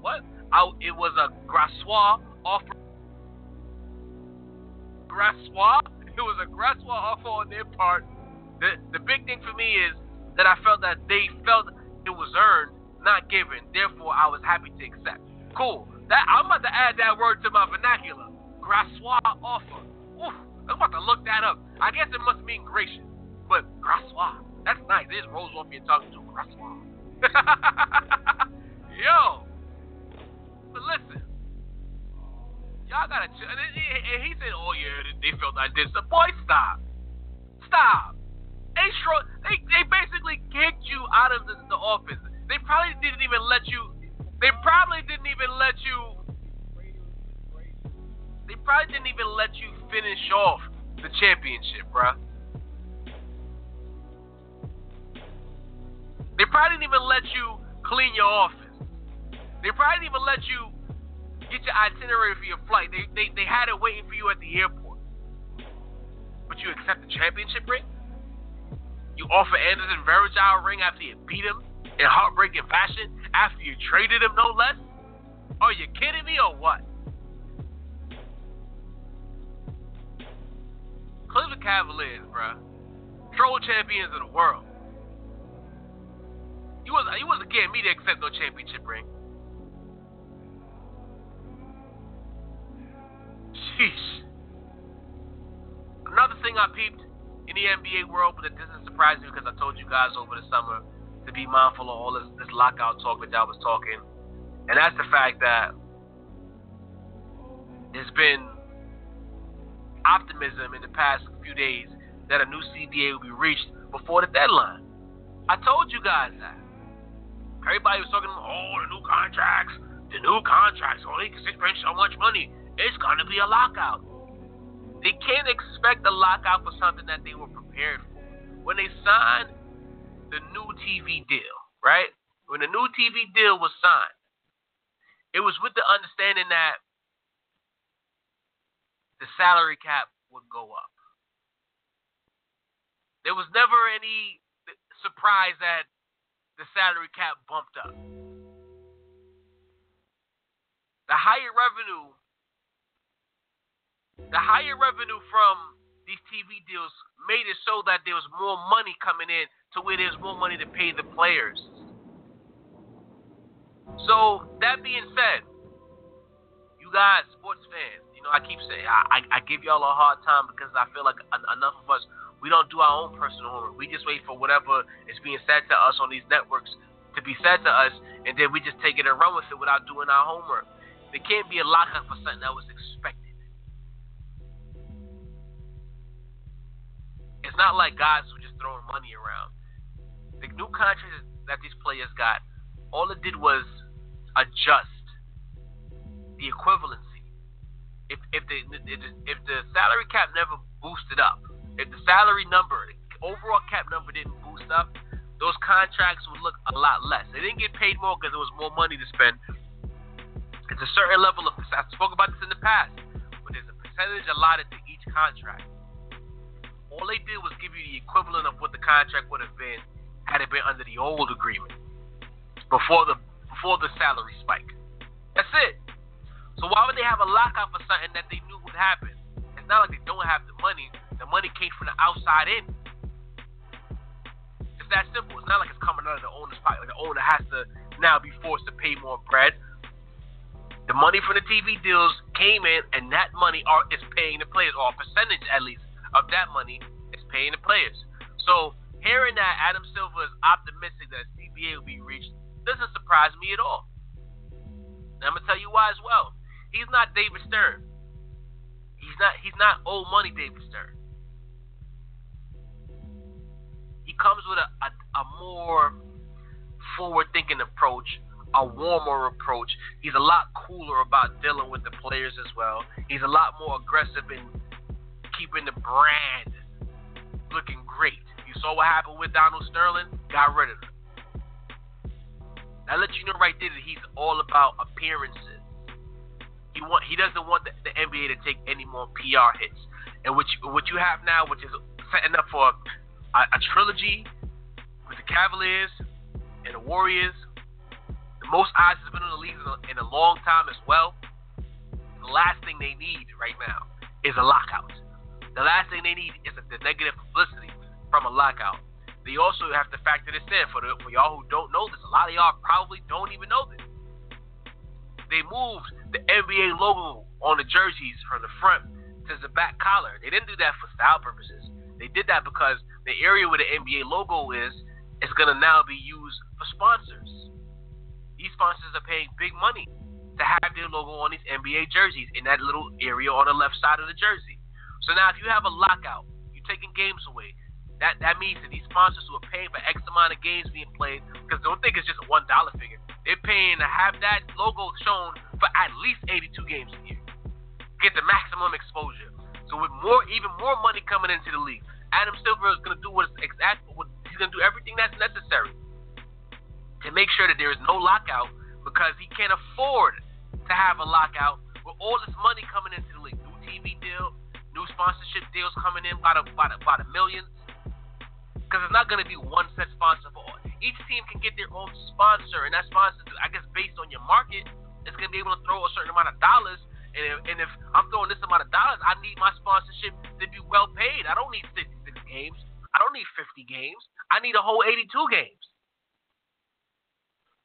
what? I, it was a grassoir offer. Grassoir it was a graceful offer on their part. The the big thing for me is that I felt that they felt it was earned, not given. Therefore, I was happy to accept. Cool. That I'm about to add that word to my vernacular. Grassoir offer. Oof, I'm about to look that up. I guess it must mean gracious. That's. It just rolls off your tongue too. Grassoir. Yo. But listen, Y'all gotta chill. And he said, "Oh yeah, they felt I did some." Boy, stop, stop. They they they basically kicked you out of the, the office. They probably didn't even let you. They probably didn't even let you. They probably didn't even let you finish off the championship, bruh. They probably didn't even let you clean your office. They probably didn't even let you get your itinerary for your flight. They, they, they had it waiting for you at the airport. but you accept the championship ring? You offer Anderson Varejao a ring after you beat him in heartbreaking fashion? After you traded him, no less? Are you kidding me or what? Cleveland Cavaliers, bro. Troll champions of the world. You wasn't, you wasn't getting me to accept no championship ring. Sheesh. Another thing I peeped in the NBA world, but it doesn't surprise me because I told you guys over the summer to be mindful of all this, this lockout talk that y'all was talking. And that's the fact that there's been optimism in the past few days that a new CBA will be reached before the deadline. I told you guys that. Everybody was talking about, oh, the new contracts, the new contracts, oh, they can spend so much money. It's going to be a lockout. They can't expect a lockout for something that they were prepared for. When they signed the new TV deal, right? When the new TV deal was signed, it was with the understanding that the salary cap would go up. There was never any surprise that the salary cap bumped up. The higher revenue the higher revenue from these TV deals made it so that there was more money coming in to where there's more money to pay the players. So that being said, you guys, sports fans, you know I keep saying I, I, I give y'all a hard time because I feel like enough of us we don't do our own personal homework. We just wait for whatever is being said to us on these networks to be said to us, and then we just take it and run with it without doing our homework. There can't be a lockup for something that was expected. It's not like guys were just throwing money around. The new contracts that these players got, all it did was adjust the equivalency. If if the if the salary cap never boosted up, if the salary number, overall cap number didn't boost up, those contracts would look a lot less. They didn't get paid more because there was more money to spend. It's a certain level of. I spoke about this in the past, but there's a percentage allotted to each contract. All they did was give you the equivalent of what the contract would have been had it been under the old agreement before the before the salary spike. That's it. So why would they have a lockout for something that they knew would happen? It's not like they don't have the money. The money came from the outside in. It's that simple. It's not like it's coming out of the owner's pocket. The owner has to now be forced to pay more bread. The money from the TV deals came in, and that money are, is paying the players, or a percentage at least of that money is paying the players. So hearing that Adam Silver is optimistic that CBA will be reached doesn't surprise me at all. And I'm gonna tell you why as well. He's not David Stern. He's not he's not old money David Stern. Comes with a, a, a more forward thinking approach, a warmer approach. He's a lot cooler about dealing with the players as well. He's a lot more aggressive in keeping the brand looking great. You saw what happened with Donald Sterling, got rid of him. That lets you know right there that he's all about appearances. He want he doesn't want the, the NBA to take any more PR hits. And what you, what you have now, which is setting up for a, a trilogy with the Cavaliers and the Warriors, the most eyes has been on the league in a, in a long time as well. The last thing they need right now is a lockout. The last thing they need is the negative publicity from a lockout. They also have to factor this in for, the, for y'all who don't know this. A lot of y'all probably don't even know this. They moved the NBA logo on the jerseys from the front to the back collar. They didn't do that for style purposes. They did that because the area where the NBA logo is is going to now be used for sponsors. These sponsors are paying big money to have their logo on these NBA jerseys in that little area on the left side of the jersey. So now, if you have a lockout, you're taking games away. That that means that these sponsors who are paying for X amount of games being played, because don't think it's just a one dollar figure. They're paying to have that logo shown for at least 82 games a year. Get the maximum exposure. So with more, even more money coming into the league, Adam Silver is going to do what exact. What, he's going to do everything that's necessary to make sure that there is no lockout because he can't afford to have a lockout with all this money coming into the league. New TV deal, new sponsorship deals coming in by the by the, by the millions. Because it's not going to be one set sponsor for all. Each team can get their own sponsor, and that sponsor, I guess, based on your market, is going to be able to throw a certain amount of dollars. And if, and if I'm throwing this amount of dollars, I need my sponsorship to be well paid. I don't need 66 games. I don't need 50 games. I need a whole 82 games.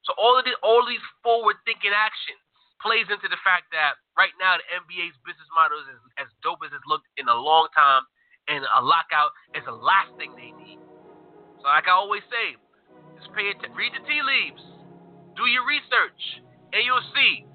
So all of the, all these forward-thinking actions plays into the fact that right now the NBA's business model is as dope as it's looked in a long time, and a lockout is the last thing they need. So like I always say, just pay attention, read the tea leaves, do your research, and you'll see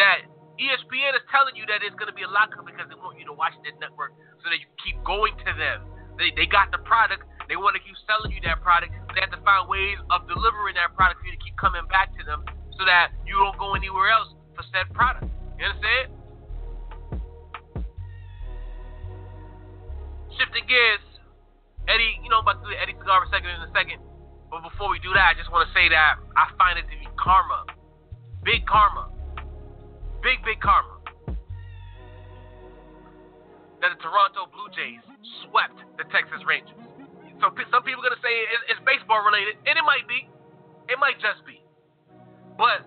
that ESPN is telling you that it's going to be a lockout because they want you to watch their network so that you keep going to them. They, they got the product. They want to keep selling you that product. They have to find ways of delivering that product for you to keep coming back to them so that you don't go anywhere else for said product. You understand? Shifting gears, Eddie, you know I'm about to do the Eddie Segarra in a second. But before we do that, I just want to say that I find it to be karma. Big karma. Big, big karma. That the Toronto Blue Jays swept the Texas Rangers. So some people are going to say it's baseball related, and it might be. It might just be. But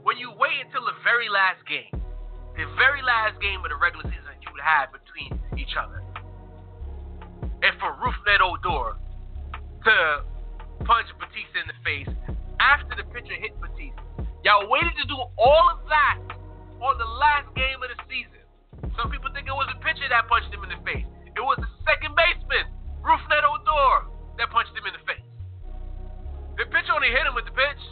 when you wait until the very last game, the very last game of the regular season you would have between each other, and for Rougned Odor to punch Bautista in the face after the pitcher hit Bautista, y'all waited to do all of that on the last game of the season. Some people think it was a pitcher that punched him in the face. It was the second baseman, Rougned Odor, that punched him in the face. The pitcher only hit him with the pitch.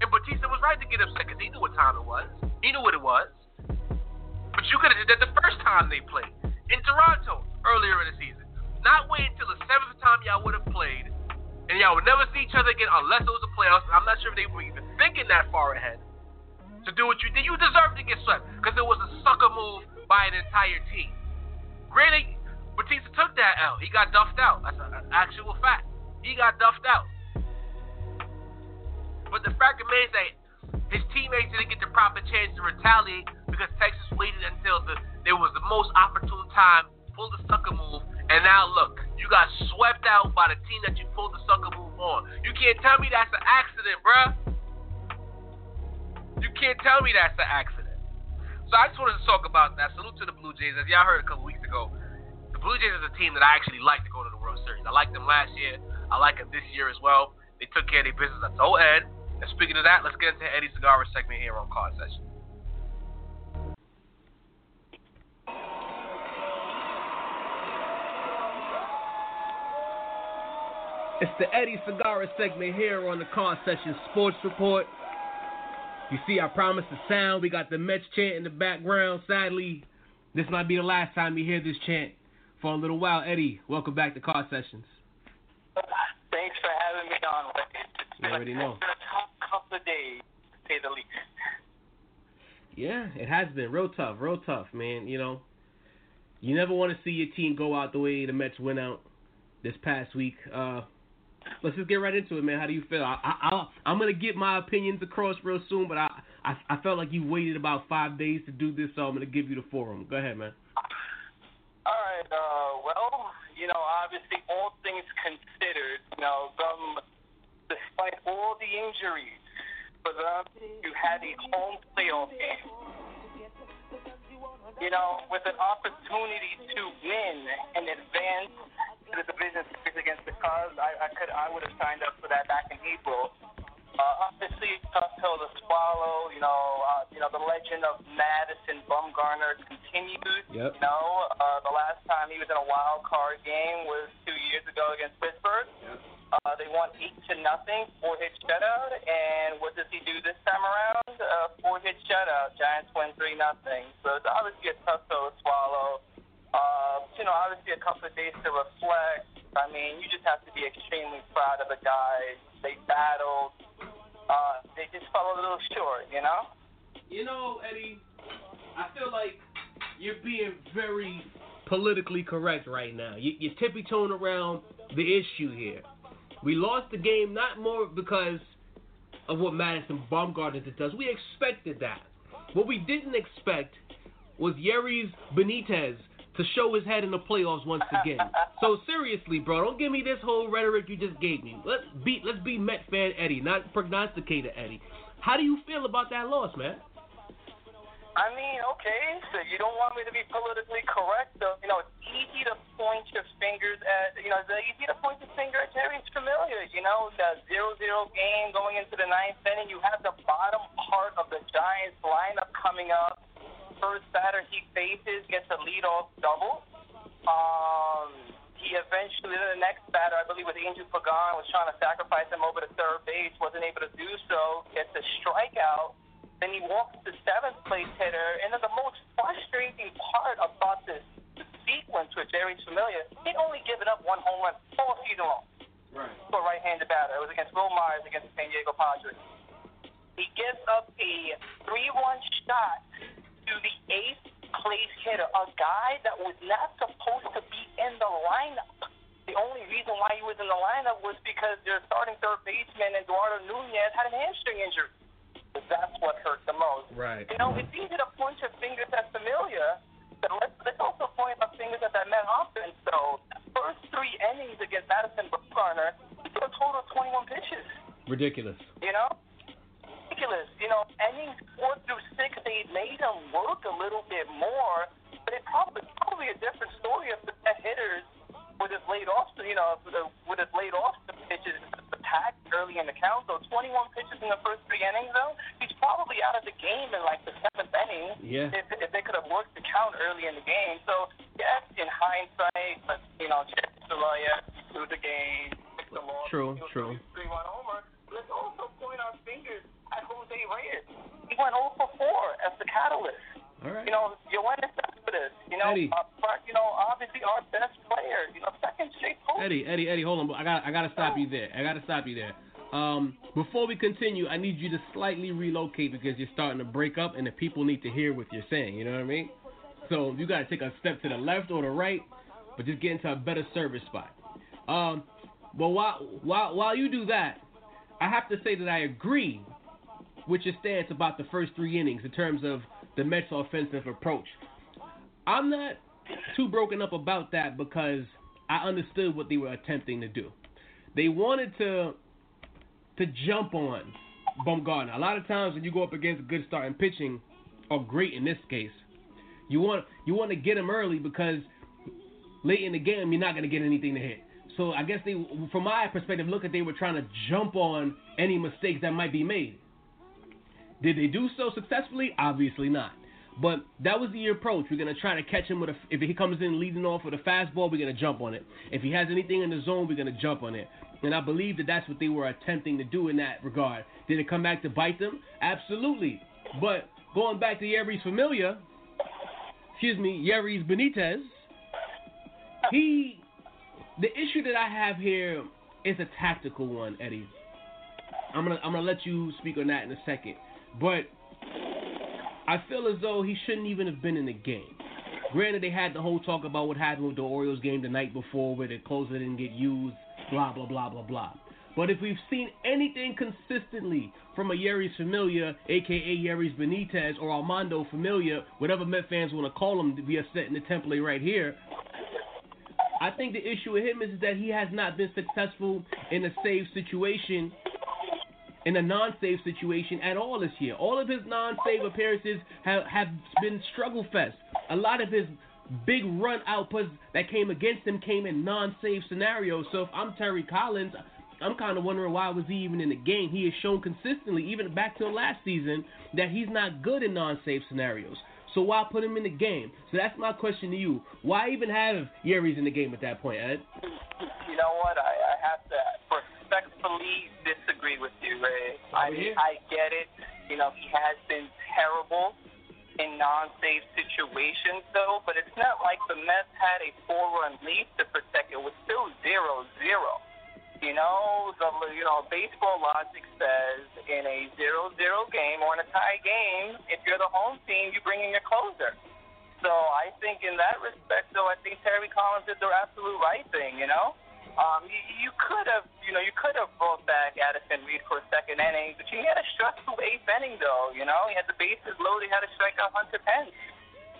And Bautista was right to get upset because he knew what time it was. He knew what it was. But you could have did that the first time they played in Toronto earlier in the season. Not wait until the seventh time y'all would have played, and y'all would never see each other again unless it was a playoffs. I'm not sure if they were even thinking that far ahead to do what you did. You deserve to get swept because it was a sucker move by an entire team. Granted, Bautista took that L. He got duffed out. That's an actual fact. He got duffed out. But the fact remains that his teammates didn't get the proper chance to retaliate because Texas waited until the there was the most opportune time, pulled the sucker move, and now look, you got swept out by the team that you pulled the sucker move on. You can't tell me that's an accident, bruh. You can't tell me that's an accident. So I just wanted to talk about that. Salute to the Blue Jays. As y'all heard a couple weeks ago, the Blue Jays is a team that I actually like to go to the World Series. I liked them last year. I like them this year as well. They took care of their business. I told Ed. And speaking of that, let's get into Eddie Segarra segment here on Car Session. It's the Eddie Segarra segment here on the Car Session Sports Report. You see, I promised the sound. We got the Mets chant in the background. Sadly, this might be the last time you hear this chant for a little while. Eddie, welcome back to Car Sessions. Thanks for having me on. You already know Tough couple of days, to say the least. Yeah, it has been real tough, real tough, man. You know, you never want to see your team go out the way the Mets went out this past week. Uh, let's just get right into it, man. How do you feel? I, I, I am gonna get my opinions across real soon, but I, I I felt like you waited about five days to do this, so I'm gonna give you the forum. Go ahead, man. All right. Uh, well, you know, obviously, all things considered, you know, them despite all the injuries for them, you had a home playoff game. You know, with an opportunity to win and advance to the division series against the Cubs, I, I could I would have signed up for that back in April. Uh, obviously, tough pill to swallow. You know, uh, you know the legend of Madison Bumgarner continues. Yep. You know, uh, the last time he was in a wild card game was two years ago against Pittsburgh. Yep. Uh, they won eight to nothing, four hit shutout. And what does he do this time around? Uh, four hit shutout. Giants win three nothing. So it's obviously a tough pill to swallow. Uh, you know, obviously a couple of days to reflect. I mean, you just have to be extremely proud of the guys. They battled. Uh, they just fell a little short, you know. You know, Eddie, I feel like you're being very politically correct right now. You, you're tippy toeing around the issue here. We lost the game not more because of what Madison Bumgarner does. We expected that. What we didn't expect was Jeurys Benitez to show his head in the playoffs once again. so seriously, bro, don't give me this whole rhetoric you just gave me. Let's be let's be Met fan Eddie, not prognosticator Eddie. How do you feel about that loss, man? I mean, okay, so you don't want me to be politically correct, though. You know, it's easy to point your fingers at, you know, it's easy to point the finger at Jeurys Familia. You know, the zero-zero game going into the ninth inning, you have the bottom part of the Giants lineup coming up. First batter he faces gets a leadoff double. Um, he eventually, the next batter, I believe, was Angel Pagan, was trying to sacrifice him over to third base, wasn't able to do so, gets a strikeout then he walks the seventh place hitter. And then the most frustrating part about this sequence with Jeurys Familia, he'd only given up one home run all season long. Right. For a right-handed batter. It was against Wil Myers against the San Diego Padres. He gives up a 3-1 shot to the eighth place hitter, a guy that was not supposed to be in the lineup. The only reason why he was in the lineup was because their starting third baseman, Eduardo Nunez, had a hamstring injury that's what hurt the most. Right. You know, it's easy to point your fingers at Familia, but let's, let's also point our fingers at that Met offense. So, first three innings against Madison Bumgarner, he threw a total of 21 pitches. Ridiculous. You know? Ridiculous. You know, innings four through six, they made him work a little bit more, but it probably probably a different story if the hitters with his laid off, you know, with his laid off the pitches attacked early in the count. So 21 pitches in the first three innings, though, he's probably out of the game in like the seventh inning. Yeah. If, if they could have worked the count early in the game. So yes, in hindsight, but you know, Deloya threw the game, picked the loss. True, true. Three-one homer. Let's also point our fingers at Jose Reyes. He went 0 for 4 as the catalyst. All right. You know, Yoenis Cespedes. You know, Eddie. uh, you know, obviously our best player. You know, second straight post. Eddie, Eddie, Eddie, hold on. I got, I got to stop you there. I got to stop you there. Um, before we continue, I need you to slightly relocate because you're starting to break up, and the people need to hear what you're saying. You know what I mean? So you got to take a step to the left or the right, but just get into a better service spot. Um, but while while while you do that, I have to say that I agree with your stance about the first three innings in terms of the Mets' offensive approach. I'm not too broken up about that because I understood what they were attempting to do. They wanted to to jump on Bumgarner. A lot of times when you go up against good starting pitching, or great in this case, you want you want to get him early because late in the game you're not going to get anything to hit. So I guess they, from my perspective, look at they were trying to jump on any mistakes that might be made. Did they do so successfully? Obviously not. But that was the approach. We're gonna try to catch him with a. If he comes in leading off with a fastball, we're gonna jump on it. If he has anything in the zone, we're gonna jump on it. And I believe that that's what they were attempting to do in that regard. Did it come back to bite them? Absolutely. But going back to Jeurys Familia, excuse me, Jeurys Benitez, he, the issue that I have here is a tactical one, Eddie. I'm gonna I'm gonna let you speak on that in a second, but I feel as though he shouldn't even have been in the game. Granted, they had the whole talk about what happened with the Orioles game the night before, where the closer didn't get used, blah blah blah blah blah. But if we've seen anything consistently from a Jeurys Familia, aka Jeurys Benitez, or Armando Familia, whatever Met fans want to call him, we are setting the template right here. I think the issue with him is that he has not been successful in a save situation in a non-save situation at all this year. All of his non-save appearances have, have been struggle fest. A lot of his big run outputs that came against him came in non-save scenarios. So if I'm Terry Collins, I'm kind of wondering why was he even in the game. He has shown consistently, even back to last season, that he's not good in non-save scenarios. So why put him in the game? So that's my question to you. Why even have Jeurys in the game at that point, Ed? You know what? I, I have to respectfully disagree with you, Ray. I I get it. You know, he has been terrible in non-save situations, though. But it's not like the Mets had a four-run lead to protect. It was still zero-zero. You know, the you know baseball logic says in a zero-zero game or in a tie game, if you're the home team, you bring in your closer. So I think in that respect, though, I think Terry Collins did the absolute right thing. You know. Um, you, you could have, you know, you could have brought back Addison Reed for a second inning, but you had a stressful eighth inning, though. You know, he had the bases loaded, he had to strike out Hunter Pence.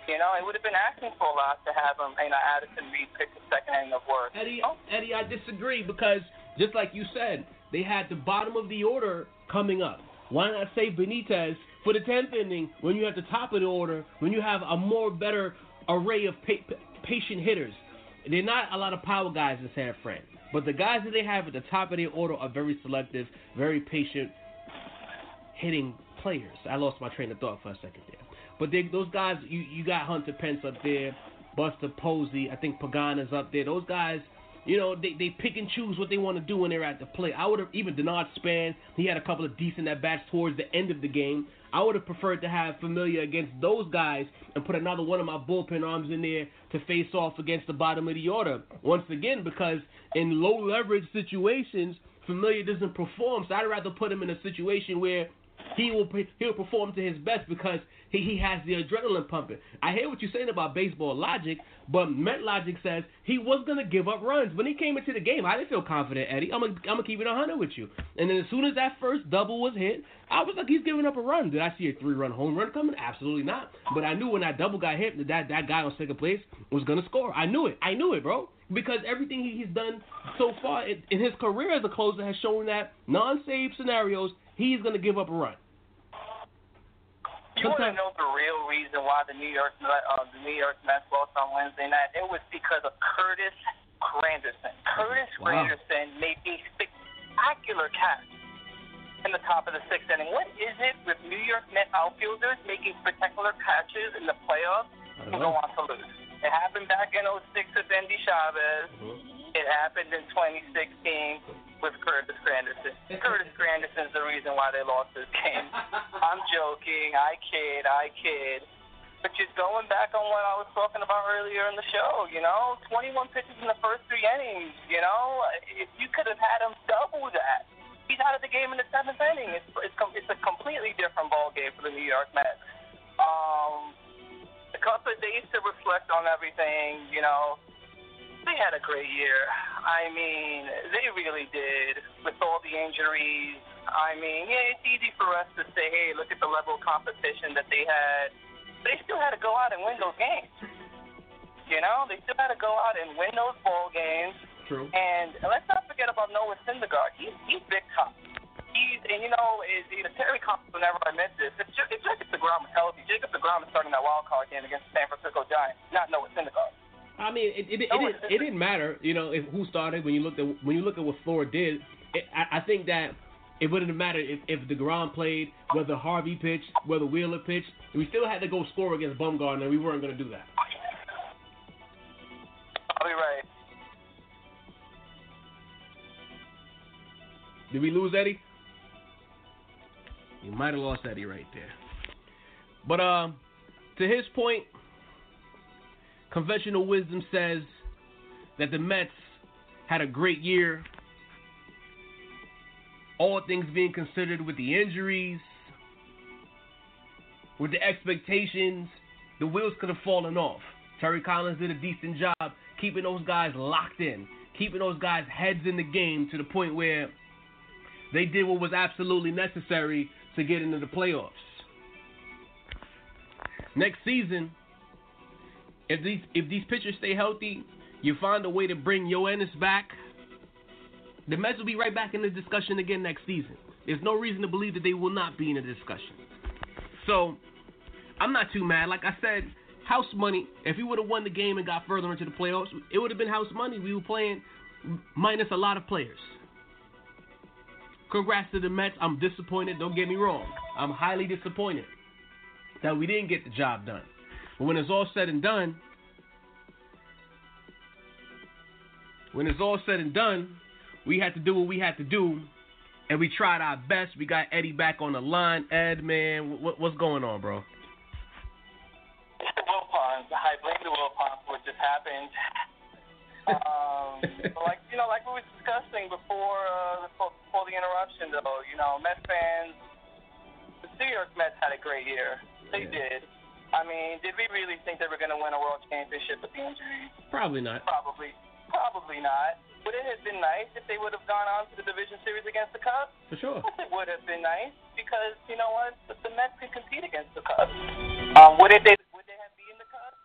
You know, it would have been asking for a lot to have him, you know, Addison Reed pick the second inning of work. Eddie, Oh. Eddie, I disagree because just like you said, they had the bottom of the order coming up. Why not say Benitez for the tenth inning when you have the top of the order, when you have a more better array of pa- patient hitters? They're not a lot of power guys in San Fran, but the guys that they have at the top of their order are very selective, very patient hitting players. I lost my train of thought for a second there. But they, those guys, you, you got Hunter Pence up there, Buster Posey, I think Pagana's up there. Those guys, you know, they, they pick and choose what they want to do when they're at the plate. I would have, even Denard Span, he had a couple of decent at bats towards the end of the game. I would have preferred to have Familia against those guys and put another one of my bullpen arms in there to face off against the bottom of the order. Once again, because in low leverage situations, Familia doesn't perform. So I'd rather put him in a situation where he will he'll perform to his best because he, he has the adrenaline pumping. I hear what you're saying about baseball logic, but Met logic says he was gonna give up runs when he came into the game. I didn't feel confident, Eddie. I'm gonna I'm keep it 100 with you. And then as soon as that first double was hit, I was like, he's giving up a run. Did I see a three-run home run coming? Absolutely not. But I knew when that double got hit that that guy on second place was gonna score. I knew it. I knew it, bro. Because everything he's done so far in his career as a closer has shown that non-save scenarios, he's gonna give up a run. You want to know the real reason why the New York uh, the New York Mets lost on Wednesday night? It was because of Curtis Granderson. Curtis Wow. Granderson made a spectacular catch in the top of the sixth inning. What is it with New York Mets outfielders making spectacular catches in the playoffs and don't go on to lose? It happened back in 06 with Endy Chavez. It happened in 2016 with Curtis Granderson. Curtis Granderson's the reason why they lost this game. I'm joking. I kid. I kid. But just going back on what I was talking about earlier in the show, you know, 21 pitches in the first three innings. You know, if you could have had him double that, he's out of the game in the seventh inning. It's it's, com- it's a completely different ball game for the New York Mets. Um, a couple of days to reflect on everything. You know, they had a great year. I mean, they really did with all the injuries. I mean, yeah, it's easy for us to say, hey, look at the level of competition that they had. They still had to go out and win those games. You know, they still had to go out and win those ball games. True. And let's not forget about Noah Syndergaard. He's he's big time. He's and you know, is you know, Terry Collins whenever I miss this. If, if Jacob Degrom is healthy, Jacob Degrom is starting that wild card game against the San Francisco Giants, not Noah Syndergaard. I mean, it it, it, No, didn't, it didn't matter, you know, if who started when you looked at when you look at what Flora did. It, I, I think that it wouldn't have mattered if if Degrom played, whether Harvey pitched, whether Wheeler pitched. We still had to go score against Bumgarner, and we weren't going to do that. I'll be right. Did we lose Eddie? You might have lost Eddie right there. But um, to his point, conventional wisdom says that the Mets had a great year. All things being considered, with the injuries, with the expectations, the wheels could have fallen off. Terry Collins did a decent job keeping those guys locked in, keeping those guys' heads in the game to the point where they did what was absolutely necessary to get into the playoffs. Next season, if these if these pitchers stay healthy, you find a way to bring Yoenis back. The Mets will be right back in the discussion again next season. There's no reason to believe that they will not be in the discussion. So, I'm not too mad. Like I said, house money. If we would have won the game and got further into the playoffs, it would have been house money. We were playing minus a lot of players. Congrats to the Mets. I'm disappointed. Don't get me wrong. I'm highly disappointed that we didn't get the job done. But when it's all said and done, when it's all said and done, we had to do what we had to do, and we tried our best. We got Eddie back on the line. Ed, man, what, what's going on, bro? It's the Wilpons. I blame the Wilpons for what just happened. Um, like you know, like we were discussing before, uh, before before the interruption, though. You know, Mets fans, the New York Mets had a great year. They Yeah. did. I mean, did we really think they were going to win a world championship with the injuries? Probably not. Probably, probably not. Would it have been nice if they would have gone on to the division series against the Cubs? For sure. Yes, it would have been nice because you know what, the, the Mets could compete against the Cubs. Um, would it? They, would they have beaten the Cubs?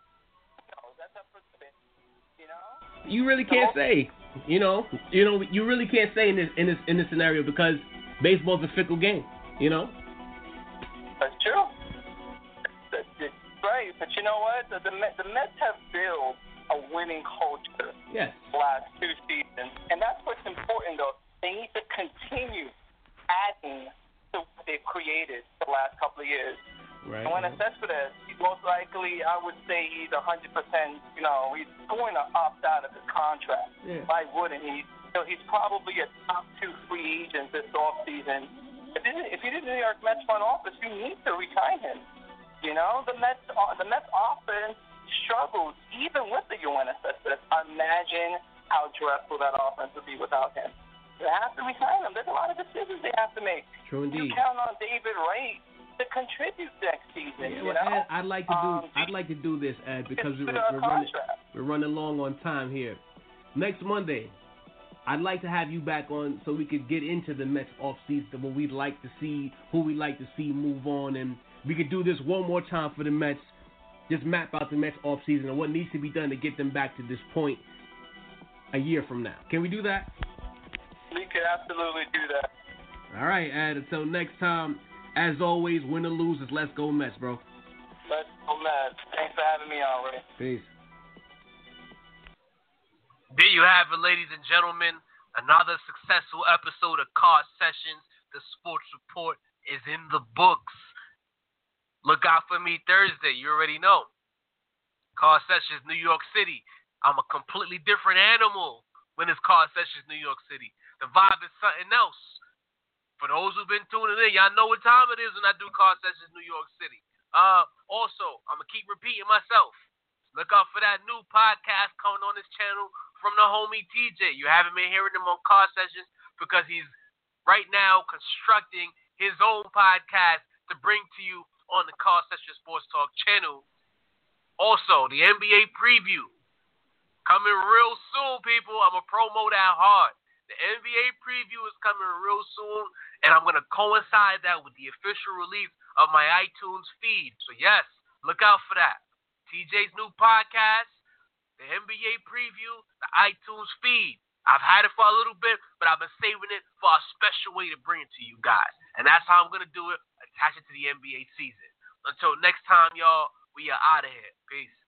You know. You really can't say. You know, you know, you really can't say in this in this in this scenario because baseball's a fickle game. You know. That's true. Right, but you know what? The, the Mets, the Mets have built a winning culture Yes. the last two seasons, and that's what's important. Though they need to continue adding to what they've created the last couple of years. Right. And when for this, he's most likely, I would say he's 100%, you know, he's going to opt out of his contract. Yeah. Why wouldn't he? So he's probably a top two free agent this offseason. If, if you're the New York Mets front office, you need to resign him. You know, the Mets, the Mets offense struggles even with the Yoenis Cespedes. Imagine how dreadful that offense would be without him. They have to resign him. There's a lot of decisions they have to make. True indeed. You count on David Wright to contribute next season. Yeah, you well, know, Ed, I'd like to do Um, I'd like to do this, Ed, because we're, we're running we're running long on time here. Next Monday, I'd like to have you back on so we could get into the Mets offseason, what we'd like to see, who we'd like to see move on, and we could do this one more time for the Mets. Just map out the Mets off season and what needs to be done to get them back to this point a year from now. Can we do that? We could absolutely do that. All right, Ed. Until next time, as always, win or lose, is let's go Mets, bro. Let's go Mets. Thanks for having me on, Ray. Peace. There you have it, ladies and gentlemen. Another successful episode of Car Sessions. The Sports Report is in the books. Look out for me Thursday. You already know. Car Sessions, New York City. I'm a completely different animal when it's Car Sessions, New York City. The vibe is something else. For those who've been tuning in, y'all know what time it is when I do Car Sessions, New York City. Uh, also, I'm gonna keep repeating myself. Look out for that new podcast coming on this channel from the homie TJ. You haven't been hearing him on car sessions because he's right now constructing his own podcast to bring to you on the Car Session Sports Talk channel. Also, the NBA preview coming real soon, people. I'm gonna promo that hard. The NBA preview is coming real soon, and I'm gonna coincide that with the official release of my iTunes feed. So yes, look out for that. TJ's new podcast, the NBA preview, the iTunes feed. I've had it for a little bit, but I've been saving it for a special way to bring it to you guys. And that's how I'm going to do it, attach it to the NBA season. Until next time, y'all, we are out of here. Peace.